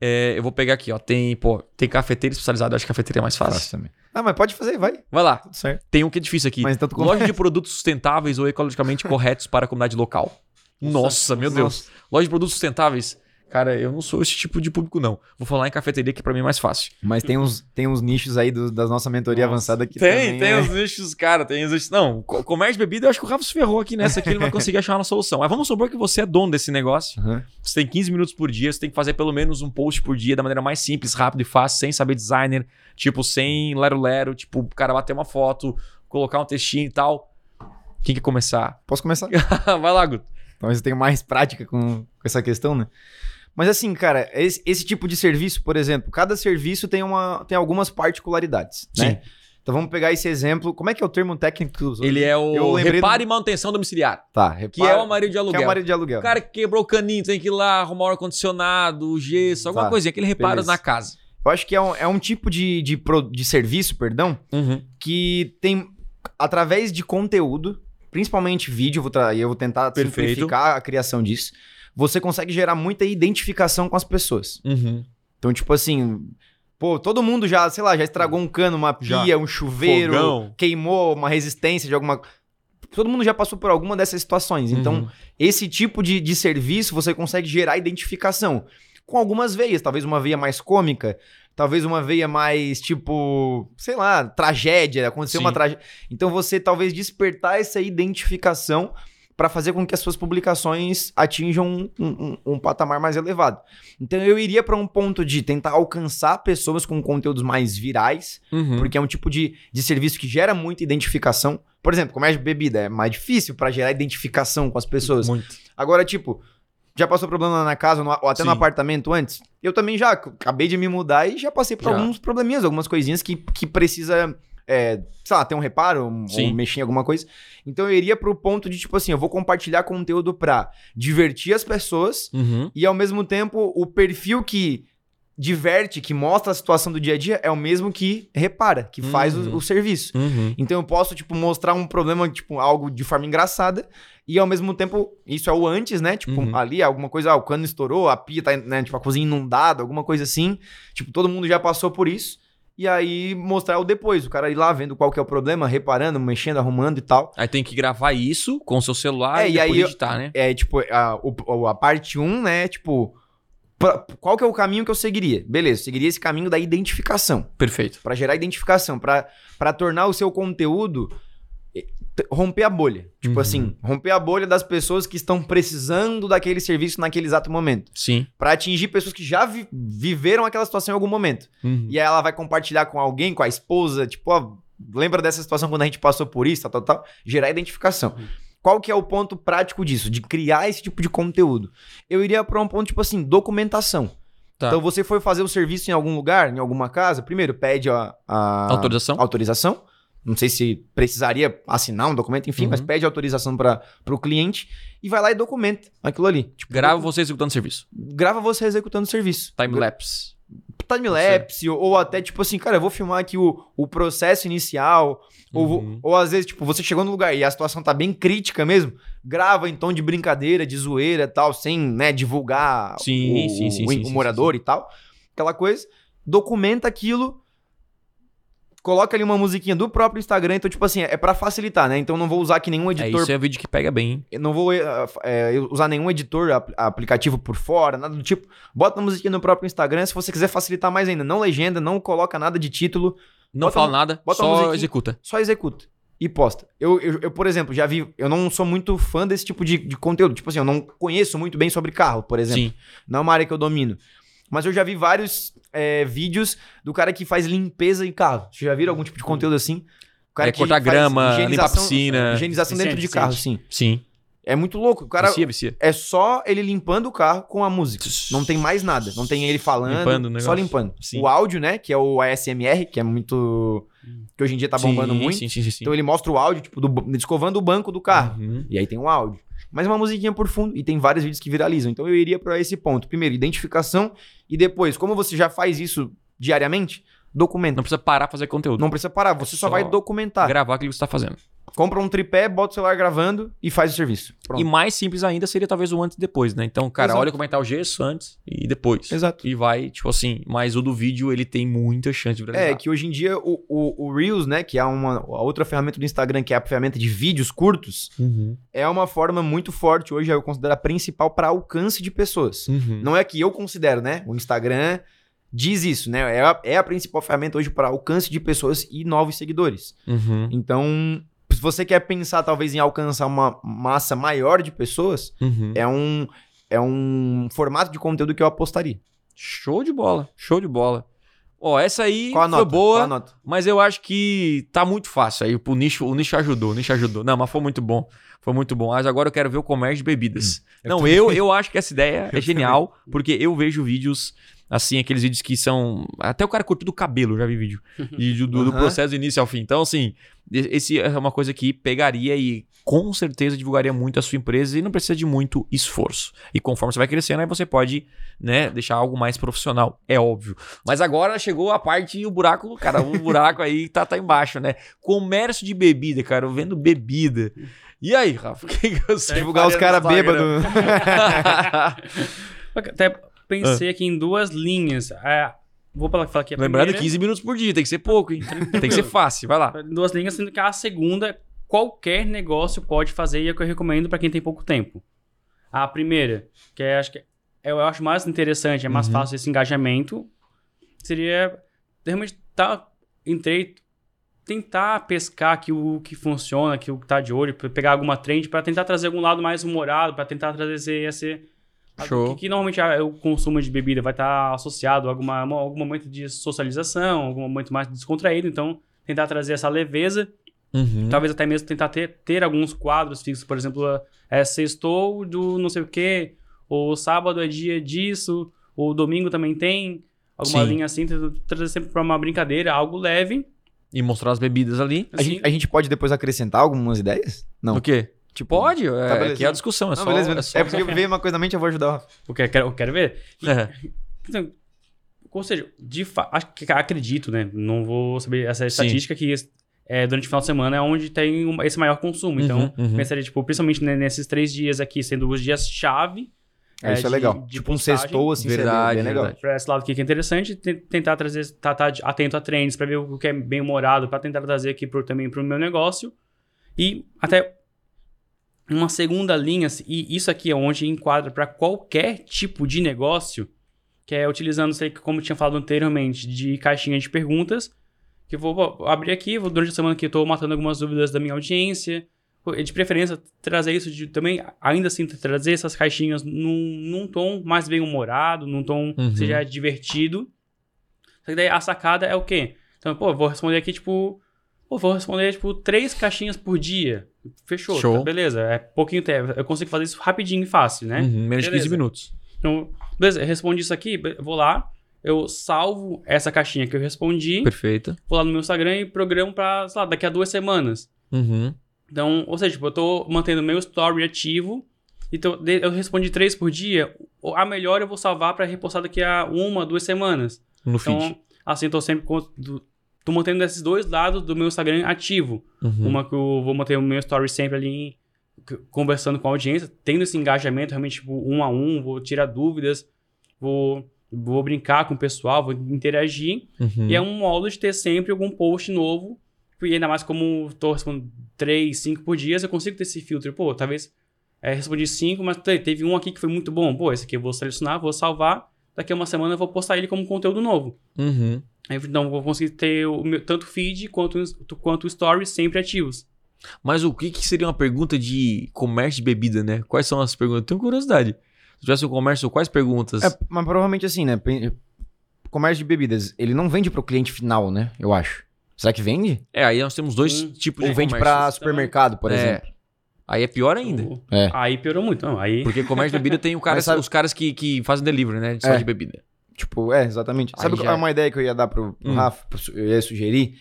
é, eu vou pegar aqui, ó. Tem, pô, tem cafeteira especializada, eu acho que cafeteria é mais fácil. Fácil também. Ah, mas pode fazer, vai. Vai lá. Tudo certo. Tem um que é difícil aqui. Mas tu Loja de produtos sustentáveis ou ecologicamente corretos para a comunidade local. Nossa, meu Deus. Loja de produtos sustentáveis. Cara, eu não sou esse tipo de público, não. Vou falar em cafeteria, que pra mim é mais fácil. Mas tem uns, tem uns nichos aí do, da nossa mentoria Nossa. avançada que Tem, também tem é- os nichos, cara, tem os nichos. Não, co- comércio de bebida, eu acho que o Rafa se ferrou aqui nessa aqui, ele não vai conseguir achar uma solução. Mas vamos supor que você é dono desse negócio. Aham. Você tem 15 minutos por dia, você tem que fazer pelo menos um post por dia da maneira mais simples, rápida e fácil, sem saber designer, tipo, sem lero-lero, tipo, o cara bater uma foto, colocar um textinho e tal. Quem quer começar? Posso começar? vai lá, Guto. Talvez eu tenha mais prática com, com essa questão, né? Mas assim, cara, esse, esse tipo de serviço, por exemplo, cada serviço tem, uma, tem algumas particularidades, né? Então vamos pegar esse exemplo. Como é que é o termo técnico que usou? Ele é o reparo e manutenção domiciliar, Tá, que repara- é o marido de que aluguel. é o marido de aluguel. O cara que quebrou o caninho, tem que ir lá arrumar o ar-condicionado, o gesso, alguma Tá, coisinha, aquele reparo beleza. na casa. Eu acho que é um, é um tipo de, de, pro- de serviço, perdão, que tem, através de conteúdo, principalmente vídeo, vou, tra- eu vou tentar Perfeito. simplificar a criação disso, você consegue gerar muita identificação com as pessoas. Uhum. Então, tipo assim, pô, todo mundo já, sei lá, já estragou um cano, uma Já. pia, um chuveiro, Fogão. queimou uma resistência de alguma. Todo mundo já passou por alguma dessas situações. Então, Uhum. esse tipo de, de serviço você consegue gerar identificação com algumas veias, talvez uma veia mais cômica, talvez uma veia mais tipo, sei lá, tragédia, aconteceu Sim. uma tragédia. Então você talvez despertar essa identificação para fazer com que as suas publicações atinjam um, um- um patamar mais elevado. Então eu iria para um ponto de tentar alcançar pessoas com conteúdos mais virais, Uhum. porque é um tipo de, de serviço que gera muita identificação. Por exemplo, comércio de bebida é mais difícil para gerar identificação com as pessoas. Muito. Agora, tipo, já passou problema na casa no- ou até no Sim. apartamento antes? Eu também já acabei de me mudar e já passei por Já. alguns probleminhas, algumas coisinhas que, que precisa, é, sei lá, ter um reparo um- ou mexer em alguma coisa. Então eu iria pro ponto de, tipo assim, eu vou compartilhar conteúdo pra divertir as pessoas Uhum. e ao mesmo tempo o perfil que diverte, que mostra a situação do dia a dia é o mesmo que repara, que faz Uhum. o, o serviço. Uhum. Então eu posso, tipo, mostrar um problema, tipo, algo de forma engraçada, e ao mesmo tempo, isso é o antes, né? Tipo, Uhum. ali, alguma coisa, ah, o cano estourou, a pia tá, né, tipo, a cozinha inundada, alguma coisa assim. Tipo, todo mundo já passou por isso. E aí mostrar o depois, o cara ir lá vendo qual que é o problema, reparando, mexendo, arrumando e tal. Aí tem que gravar isso com o seu celular É, e e aí editar, né? É, tipo, a, a parte 1, né, tipo, pra- qual que é o caminho que eu seguiria? Beleza, eu seguiria esse caminho da identificação. Perfeito. Pra gerar identificação, pra pra tornar o seu conteúdo romper a bolha. Tipo Uhum. assim, romper a bolha das pessoas que estão precisando daquele serviço naquele exato momento. Sim. Pra atingir pessoas que já vi- viveram aquela situação em algum momento. Uhum. E aí ela vai compartilhar com alguém, com a esposa, tipo, ó, lembra dessa situação quando a gente passou por isso, tal, tal, tal. Gerar identificação. Qual que é o ponto prático disso? De criar esse tipo de conteúdo? Eu iria pra um ponto, tipo assim, documentação. Tá. Então você foi fazer o serviço em algum lugar, em alguma casa, primeiro pede a, a- Autorização? autorização. Não sei se precisaria assinar um documento, enfim, Uhum. mas pede autorização para o cliente e vai lá e documenta aquilo ali. Tipo, Grava você executando o serviço. grava você executando o serviço. Time-lapse. Time-lapse, ou, ou até tipo assim, cara, eu vou filmar aqui o, o processo inicial, ou, Uhum. ou às vezes, tipo, você chegou no lugar e a situação tá bem crítica mesmo, grava em tom de brincadeira, de zoeira e tal, sem, né, divulgar Sim, o, sim, sim, o- sim, o morador e tal, aquela coisa, documenta aquilo, coloca ali uma musiquinha do próprio Instagram, então, tipo assim, é pra facilitar, né? Então não vou usar aqui nenhum É, editor isso é vídeo que pega bem, hein? eu não vou eh, usar nenhum editor ap- aplicativo por fora, nada do tipo. Bota a musiquinha no próprio Instagram, se você quiser facilitar mais ainda. Não legenda, não coloca nada de título, Não Bota fala nada, bota a só executa. só executa e posta. Eu, eu, eu, por exemplo, já vi. Eu não sou muito fã desse tipo de, de conteúdo. Tipo assim, eu não conheço muito bem sobre carro, por exemplo. Sim. Não é uma área que eu domino. Mas eu já vi vários eh, vídeos do cara que faz limpeza em carro. Vocês já viram algum tipo de conteúdo assim? O É, que cortar grama, limpar piscina. Higienização dentro de carro, sim. Sim. É muito louco. O cara, Vicia, vicia. é só ele limpando o carro com a música. Não tem mais nada. Não tem ele falando. Limpando o só limpando. Sim. O áudio, né? Que é o ASMR, que é muito. Que hoje em dia tá bombando sim, muito. Sim, sim, sim. sim. Então ele mostra o áudio, tipo, do, escovando o banco do carro. Uhum. E aí tem o áudio. Mas uma musiquinha por fundo. E tem vários vídeos que viralizam. Então eu iria pra esse ponto. Primeiro, identificação. E depois, como você já faz isso diariamente, documenta. Não precisa parar fazer conteúdo. Não precisa parar, você só, só vai documentar. Gravar aquilo que você tá fazendo. Compra um tripé, bota o celular gravando e faz o serviço. Pronto. E mais simples ainda seria talvez o antes e depois, né? Então, cara, Exato. olha como é que tá o gesso antes e depois. Exato. E vai, tipo assim, mas o do vídeo ele tem muita chance de viralizar. É, que hoje em dia o, o, o Reels, né, que é uma a outra ferramenta do Instagram, que é a ferramenta de vídeos curtos, Uhum. é uma forma muito forte hoje, eu considero a principal para alcance de pessoas. Uhum. Não é que eu considero, né? O Instagram diz isso, né? É a, é a principal ferramenta hoje para alcance de pessoas e novos seguidores. Uhum. Então, se você quer pensar talvez em alcançar uma massa maior de pessoas, Uhum. é um é um formato de conteúdo que eu apostaria. Show de bola, show de bola. Ó, essa aí Qual a foi nota? boa, Qual mas eu acho que tá muito fácil aí. O nicho, o nicho ajudou, o nicho ajudou. Não, mas foi muito bom. Foi muito bom. Mas agora eu quero ver o comércio de bebidas. Não, eu, eu acho que essa ideia é genial, porque eu vejo vídeos, assim, aqueles vídeos que são. Até o cara curto do cabelo, eu já vi vídeo. Vídeo do, do Aham. processo do início ao fim. Então, assim, e- esse é uma coisa que pegaria e com certeza divulgaria muito a sua empresa e não precisa de muito esforço. E conforme você vai crescendo, aí você pode, né, deixar algo mais profissional, é óbvio. Mas agora chegou a parte, o buraco, cara, o buraco aí tá, tá embaixo, né? Comércio de bebida, cara, eu vendo bebida. E aí, Rafa, o que, que você Divulgar os caras bêbados. Até pensei aqui em duas linhas. É, vou falar, aqui a Lembrando, primeira. 15 minutos por dia, tem que ser pouco, hein? tem que ser fácil, vai lá. Duas linhas, sendo que a segunda, qualquer negócio pode fazer e é o que eu recomendo para quem tem pouco tempo. A primeira, que é, acho que eu acho mais interessante, é mais Uhum. fácil esse engajamento, seria realmente tá, entrei, tentar pescar aqui o que funciona, que o que tá de olho, pe- pegar alguma trend para tentar trazer algum lado mais humorado, para tentar trazer esse Show. que, que normalmente o consumo de bebida vai estar associado a alguma, algum momento de socialização, algum momento mais descontraído, então tentar trazer essa leveza Uhum. Talvez até mesmo tentar ter, ter alguns quadros fixos, por exemplo, é sextou do não sei o quê, ou sábado é dia disso, ou domingo também tem, alguma Sim. linha assim, trazer sempre para uma brincadeira, algo leve. E mostrar as bebidas ali. A gente, a gente pode depois acrescentar algumas ideias? Não. O quê? Tipo, Pode, é, beleza. aqui é a discussão, é Não, só... beleza, é beleza. só- É porque veio uma coisa na mente, eu vou ajudar o que eu quero, eu quero ver. É. então, ou seja, de fa- acho que acredito, né? Não vou saber essa Sim. estatística que é, durante o final de semana é onde tem um- esse maior consumo. Então, Uhum, uhum. pensaria, tipo, principalmente nesses três dias aqui, sendo os dias-chave. É, isso é de- legal. de tipo um sextou, assim, Verdade, bem legal. verdade. Pra esse lado aqui que é interessante, te- tentar trazer, estar atento a trends, para ver o que é bem humorado, para tentar trazer aqui pro, também para o meu negócio. E até uma segunda linha, assim, e isso aqui é onde enquadra para qualquer tipo de negócio, que é utilizando, sei, que como eu tinha falado anteriormente, de caixinha de perguntas, que eu vou abrir aqui, vou, durante a semana que eu estou matando algumas dúvidas da minha audiência, de preferência trazer isso de também, ainda assim, trazer essas caixinhas num, num tom mais bem humorado, num tom Uhum. que seja divertido. Só que daí a sacada é o quê? Então, pô, eu vou responder aqui, tipo. Pô, vou responder, tipo, três caixinhas por dia. Fechou, tá, beleza. É pouquinho tempo. Eu consigo fazer isso rapidinho e fácil, né? Uhum, menos de 15 Beleza. minutos. Então, beleza, eu respondi isso aqui, vou lá, eu salvo essa caixinha que eu respondi, Perfeito. vou lá no meu Instagram e programo pra, sei lá, daqui a duas semanas. Uhum. Então, ou seja, tipo, eu tô mantendo meu story ativo. Então, eu respondi três por dia. A melhor eu vou salvar pra repostar daqui a uma, duas semanas. No feed. Então, assim, eu tô sempre. Tô mantendo esses dois lados do meu Instagram ativo. Uhum. Uma que eu vou manter o meu story sempre ali conversando com a audiência, tendo esse engajamento realmente, tipo, um a um, vou tirar dúvidas, vou, vou brincar com o pessoal, vou interagir. Uhum. E é um modo de ter sempre algum post novo. E ainda mais como tô respondendo 3, 5 por dia, eu consigo ter esse filtro. Pô, talvez é, respondi 5, mas te- teve um aqui que foi muito bom. Pô, esse aqui eu vou selecionar, vou salvar. Daqui a uma semana eu vou postar ele como conteúdo novo. Uhum. Aí, Então, eu vou conseguir ter o meu, tanto o feed quanto, o- quanto o story sempre ativos. Mas o que, que seria uma pergunta de comércio de bebida, né? Quais são as perguntas? Tenho curiosidade. Se tivesse um comércio, quais perguntas? É, mas provavelmente assim, né? Comércio de bebidas, ele não vende pro cliente final, né? Eu acho. Será que vende? É, aí nós temos dois Hum. tipos de Ou vende pra supermercado, por É. exemplo? Aí é pior ainda. O- É. Aí piorou muito. Não, aí... Porque comércio de bebida tem o cara, sabe- os caras que, que fazem delivery, né? Só É. de bebida. Tipo, é, exatamente. Aí Sabe já- uma ideia que eu ia dar pro, pro Hum. Rafa, pro eu ia sugerir?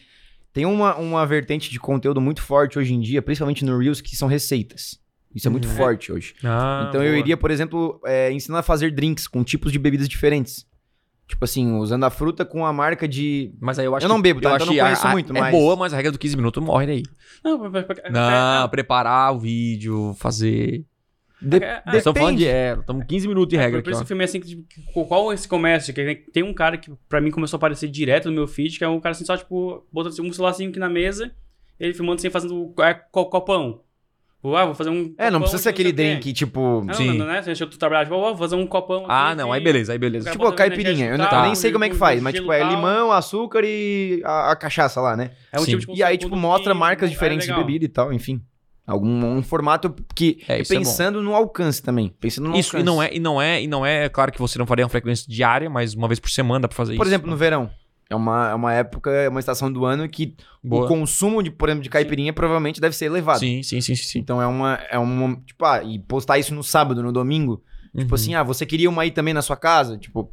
Tem uma, uma vertente de conteúdo muito forte hoje em dia, principalmente no Reels, que são receitas. Isso é muito Uhum. forte hoje. Ah, então eu iria, por exemplo, é, ensinar a fazer drinks com tipos de bebidas diferentes. Tipo assim, usando a fruta com a marca de. Mas aí eu acho Eu não que- bebo, tá? eu Então acho não conheço a- muito, É mas- boa, mas a regra do 15 minutos morre daí. Não, Não, é- preparar o vídeo, fazer. De... É, Nós estamos falando de. É, estamos 15 minutos de É, regra por, por aqui, isso eu filmei assim, que, tipo, qual esse comércio? Que tem um cara que pra mim começou a aparecer direto no meu feed, que é um cara assim, só tipo, botando assim, um celularzinho aqui na mesa, ele filmando assim, fazendo é, co- copão. Tipo, ah, vou fazer um É, não precisa ser aquele não sei o quê. drink, tipo. Não, Sim. não, não, né? Deixa eu trabalhar, tipo, vou fazer um copão Ah, aqui não, de- aí beleza, aí beleza. Tipo, caipirinha. Eu, não- eu nem tal, sei como é que faz, mas tipo, é tal. limão, açúcar e a, a cachaça lá, né? É um Sim. tipo de E aí, tipo, mostra marcas é diferentes de bebida e tal, enfim. Algum um formato que. É, e é bom. pensando no alcance também. Pensando no Isso, e alcance. não, é, e não é, e não é, claro que você não faria uma frequência diária, mas uma vez por semana dá pra fazer Por isso. exemplo, no verão. É uma, é uma época, é uma estação do ano que Boa. o consumo, de, por exemplo, de caipirinha provavelmente deve ser elevado. Sim, sim, sim, sim. sim. Então é uma, é uma. Tipo, ah, e postar isso no sábado, no domingo. Tipo Uhum. assim, ah, você queria uma aí também na sua casa? Tipo.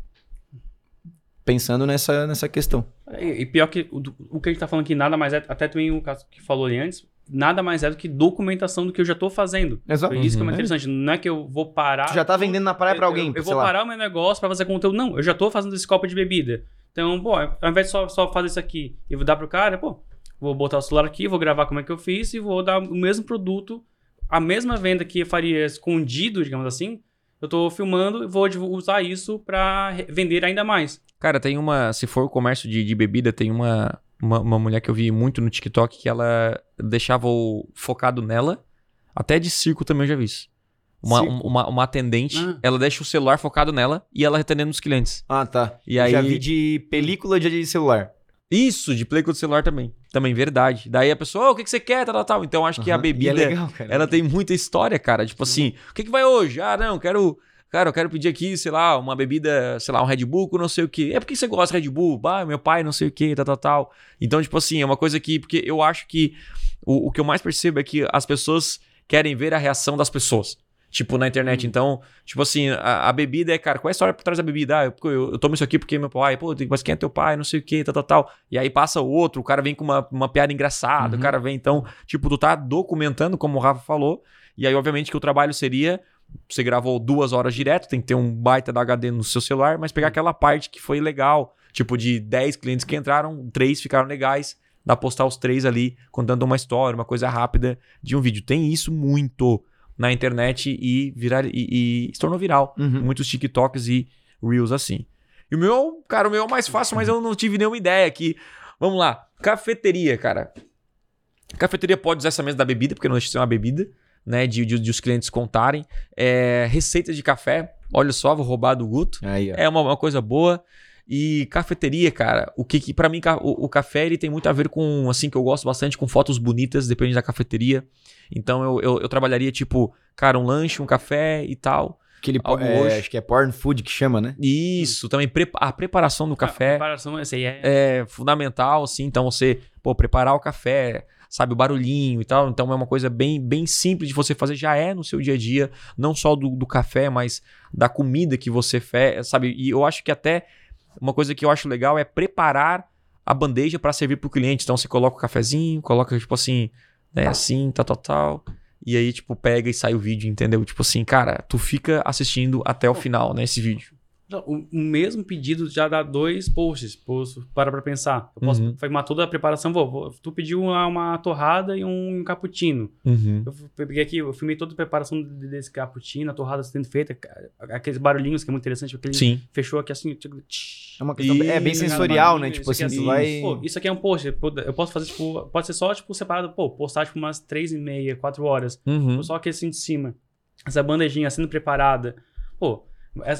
Pensando nessa, nessa questão. E, e pior que o, o que a gente tá falando aqui nada mais é, até também o caso que falou ali antes, nada mais é do que documentação do que eu já tô fazendo. Exato. Isso que é Uhum. interessante. Não é que eu vou parar. Tu já tá vendendo na praia pra eu- alguém, Eu, eu sei vou lá. parar o meu negócio pra fazer conteúdo. Não, eu já tô fazendo esse copo de bebida. Então, pô, ao invés de só, só fazer isso aqui e vou dar pro cara, pô, vou botar o celular aqui, vou gravar como é que eu fiz e vou dar o mesmo produto, a mesma venda que eu faria escondido, digamos assim. Eu tô filmando e vou usar isso pra re- vender ainda mais. Cara, tem uma. Se for o comércio de, de bebida, tem uma, uma, uma mulher que eu vi muito no TikTok que ela deixava o focado nela. Até de circo também eu já vi isso. Uma, um- uma, uma atendente, Ah. ela deixa o celular focado nela e ela atendendo os clientes. Ah, tá. E Eu aí. Já vi de película de celular. Isso, de com o celular também. Também, verdade. Daí a pessoa, "Ô, o que, que você quer? Tal, tal, tal. Então acho que a. E bebida. é legal, cara. Ela tem muita história, cara. Tipo assim, o que, que vai hoje? Ah, não, quero. Cara, eu quero pedir aqui, sei lá, uma bebida, sei lá, um Red Bull com não sei o quê. É porque você gosta de Red Bull? Ah, meu pai não sei o quê, tal, tal, tal. Então, tipo assim, é uma coisa que. Porque eu acho que. O, o que eu mais percebo é que as pessoas querem ver a reação das pessoas. Tipo, na internet. Então, tipo assim, a, a bebida é, cara, qual é a história por trás da bebida? Ah, eu, eu, eu tomo isso aqui porque meu pai, pô, mas quem é teu pai? Não sei o quê, tal, tal, tal. E aí passa o outro, o cara vem com uma, uma piada engraçada, Uhum. o cara vem, então, tipo, tu tá documentando, como o Rafa falou, e aí, obviamente, que o trabalho seria. Você gravou duas horas direto, tem que ter um baita da HD no seu celular, mas pegar aquela parte que foi legal. Tipo, de 10 clientes que entraram, três ficaram legais. Dá pra postar os três ali, contando uma história, uma coisa rápida de um vídeo. Tem isso muito na internet e, virar, e, e se tornou viral. Uhum. Muitos TikToks e Reels assim. E o meu, cara, o meu é o mais fácil, mas eu não tive nenhuma ideia aqui. Vamos lá. Cafeteria, cara. Cafeteria pode usar essa mesa da bebida, porque não deixa de ser uma bebida, né? De, de, de os clientes contarem. É, receitas de café. Olha só, vou roubar do Guto. Aí. É uma, uma coisa boa. E cafeteria, cara, o que, que para mim o, o café ele tem muito a ver com assim que eu gosto bastante com fotos bonitas, depende da cafeteria. Então eu, eu, eu trabalharia tipo, cara, um lanche, um café e tal. Aquele, algo é, hoje. acho que é porn food que chama, né? Isso, também prepa- a preparação do A café preparação, esse aí é. é fundamental, assim. Então você, pô, preparar o café, sabe, o barulhinho e tal. Então é uma coisa bem, bem simples de você fazer, já é no seu dia a dia, não só do, do café, mas da comida que você fez, sabe? E eu acho que até uma coisa que eu acho legal é preparar a bandeja para servir pro cliente. Então você coloca o cafezinho, coloca tipo assim, né, assim, tal, tal, tal. E aí, tipo, pega e sai o vídeo, entendeu? Tipo assim, cara, tu fica assistindo até o final, né, esse vídeo. O, o mesmo pedido já dá dois posts. Posso, para pra pensar. Eu posso Uhum. filmar toda a preparação. Vou, vou- tu pediu uma, uma torrada e um cappuccino. Uhum. Eu peguei aqui, eu filmei toda a preparação de- desse cappuccino, a torrada sendo feita, aqueles barulhinhos que é muito interessante. Aquele Sim. fechou aqui assim. tipo, É uma questão. é bem sensorial, né? isso Tipo aqui assim, é tu vai. Pô, isso aqui é um post. Eu posso fazer, tipo, pode ser só, tipo, separado, pô, postar, tipo, umas três e meia, quatro horas. Uhum. Só aquele assim de cima. Essa bandejinha sendo preparada. Pô,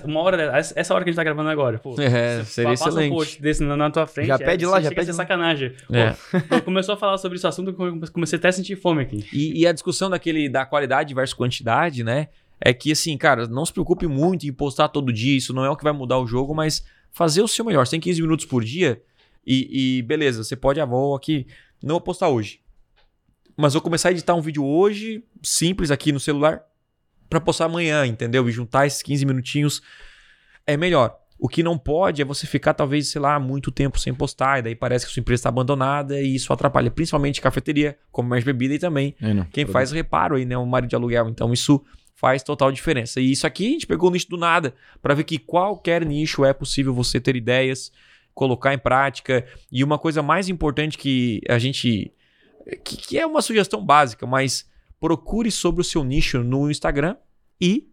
uma hora, essa hora que a gente tá gravando agora, pô. É, seria passa excelente. um post desse na, na tua frente. Já pede lá, já pede lá. sacanagem. Pô, É. quando começou a falar sobre esse assunto, comecei até a sentir fome aqui. E, e a discussão daquele da qualidade versus quantidade, né? É que assim, cara, não se preocupe muito em postar todo dia, isso não é o que vai mudar o jogo, mas fazer o seu melhor. Você tem 15 minutos por dia e, e beleza, você pode, ah, vou aqui, não vou postar hoje. Mas vou começar a editar um vídeo hoje, simples aqui no celular, pra postar amanhã, entendeu? E juntar esses 15 minutinhos é melhor. O que não pode é você ficar, talvez, sei lá, muito tempo sem postar, e daí parece que sua empresa está abandonada e isso atrapalha, principalmente cafeteria, comércio de bebida e também É, não. quem faz reparo aí, né? O marido de aluguel. Então, isso faz total diferença. E isso aqui a gente pegou o nicho do nada para ver que qualquer nicho é possível você ter ideias, colocar em prática. E uma coisa mais importante que a gente. que, que é uma sugestão básica, mas procure sobre o seu nicho no Instagram e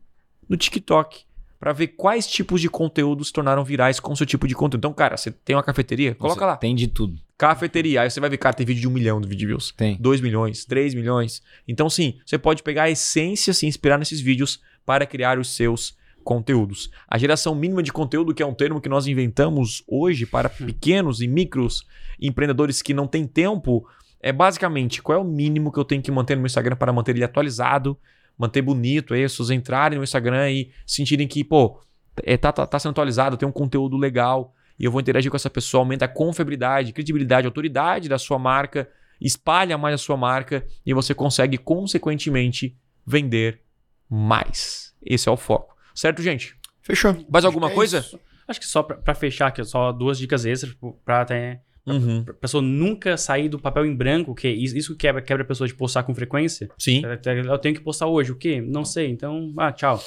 no TikTok para ver quais tipos de conteúdo se tornaram virais com o seu tipo de conteúdo. Então, cara, você tem uma cafeteria? Coloca Você lá. Tem de tudo. Cafeteria. Aí você vai ver, cara, tem vídeo de um milhão de vídeo views. Tem. 2 milhões, 3 milhões. Então, sim, você pode pegar a essência, se inspirar nesses vídeos para criar os seus conteúdos. A geração mínima de conteúdo, que é um termo que nós inventamos hoje para pequenos e micros empreendedores que não têm tempo, é basicamente qual é o mínimo que eu tenho que manter no meu Instagram para manter ele atualizado, manter bonito, aí as pessoas entrarem no Instagram e sentirem que, pô, é, tá, tá, tá sendo atualizado, tem um conteúdo legal e eu vou interagir com essa pessoa, aumenta a confiabilidade, credibilidade, autoridade da sua marca, espalha mais a sua marca e você consegue, consequentemente, vender mais. Esse é o foco. Certo, gente? Fechou. Mais alguma É coisa? isso. Acho que só pra, pra fechar aqui, só duas dicas extras tipo, pra até. Uhum. Pra pessoa nunca sair do papel em branco, que isso quebra, quebra a pessoa de postar com frequência. Sim, Eu tenho que postar hoje, o quê? Não sei, então, ah, tchau.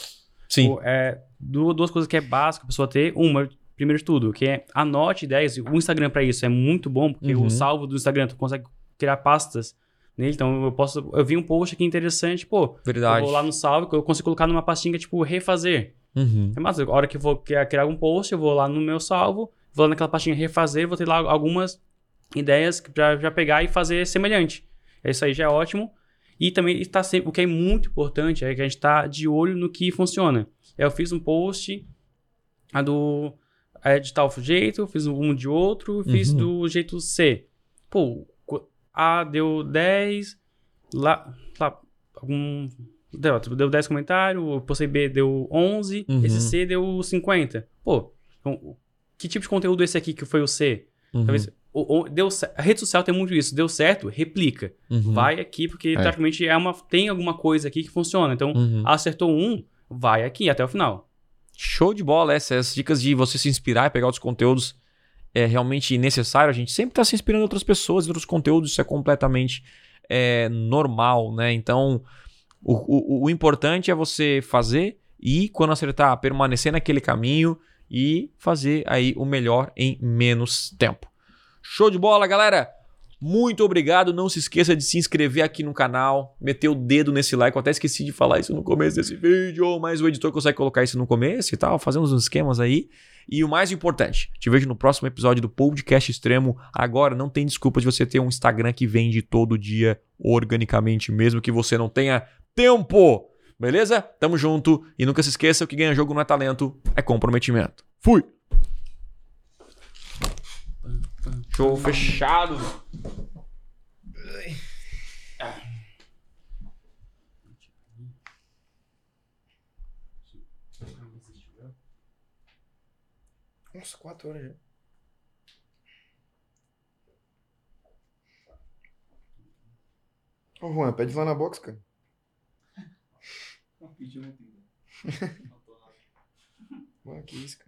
sim. O- é, du- duas coisas que é básico a pessoa ter. Uma, primeiro de tudo, que é anote ideias. O Instagram pra isso é muito bom, porque Uhum. o salvo do Instagram, tu consegue criar pastas nele. Então eu posso. Eu vi um post aqui interessante, pô. Verdade. Eu vou lá no salve, eu consigo colocar numa pastinha, tipo, refazer. Uhum. É massa. A hora que eu vou criar, criar um post, eu vou lá no meu salvo, vou lá naquela pastinha refazer, vou ter lá algumas ideias pra já pegar e fazer semelhante. Isso aí já é ótimo. E também está sempre, o que é muito importante é que a gente está de olho no que funciona. Eu fiz um post a do é, de tal jeito, fiz um de outro, fiz Uhum. do jeito C. Pô, A deu 10, lá, lá algum deu, deu 10 comentários, o postei B deu 11, Uhum. esse C deu 50. Pô, então, que tipo de conteúdo é esse aqui que foi o C? Uhum. Talvez o- o- deu, a rede social tem muito isso. Deu certo, replica. Uhum. Vai aqui, porque É. praticamente é uma, tem alguma coisa aqui que funciona. Então, Uhum. acertou um, vai aqui até o final. Show de bola essa. Essas dicas de você se inspirar e pegar outros conteúdos é realmente necessário. A gente sempre está se inspirando em outras pessoas, em outros conteúdos. Isso é completamente é, normal, né? Então, o, o, o importante é você fazer e, quando acertar, permanecer naquele caminho e fazer aí o melhor em menos tempo. Show de bola, galera! Muito obrigado. Não se esqueça de se inscrever aqui no canal, meter o dedo nesse like. Eu até esqueci de falar isso no começo desse vídeo, mas o editor consegue colocar isso no começo e tal, fazendo uns esquemas aí. E o mais importante, te vejo no próximo episódio do Podcast Extremo. Agora não tem desculpa de você ter um Instagram que vende todo dia organicamente, mesmo que você não tenha tempo. Beleza? Tamo junto. E nunca se esqueça: o que ganha jogo não é talento, é comprometimento. Fui! Show fechado. Nossa, quatro horas já. Ô, Juan, pede lá na box, cara. Ué, que isso,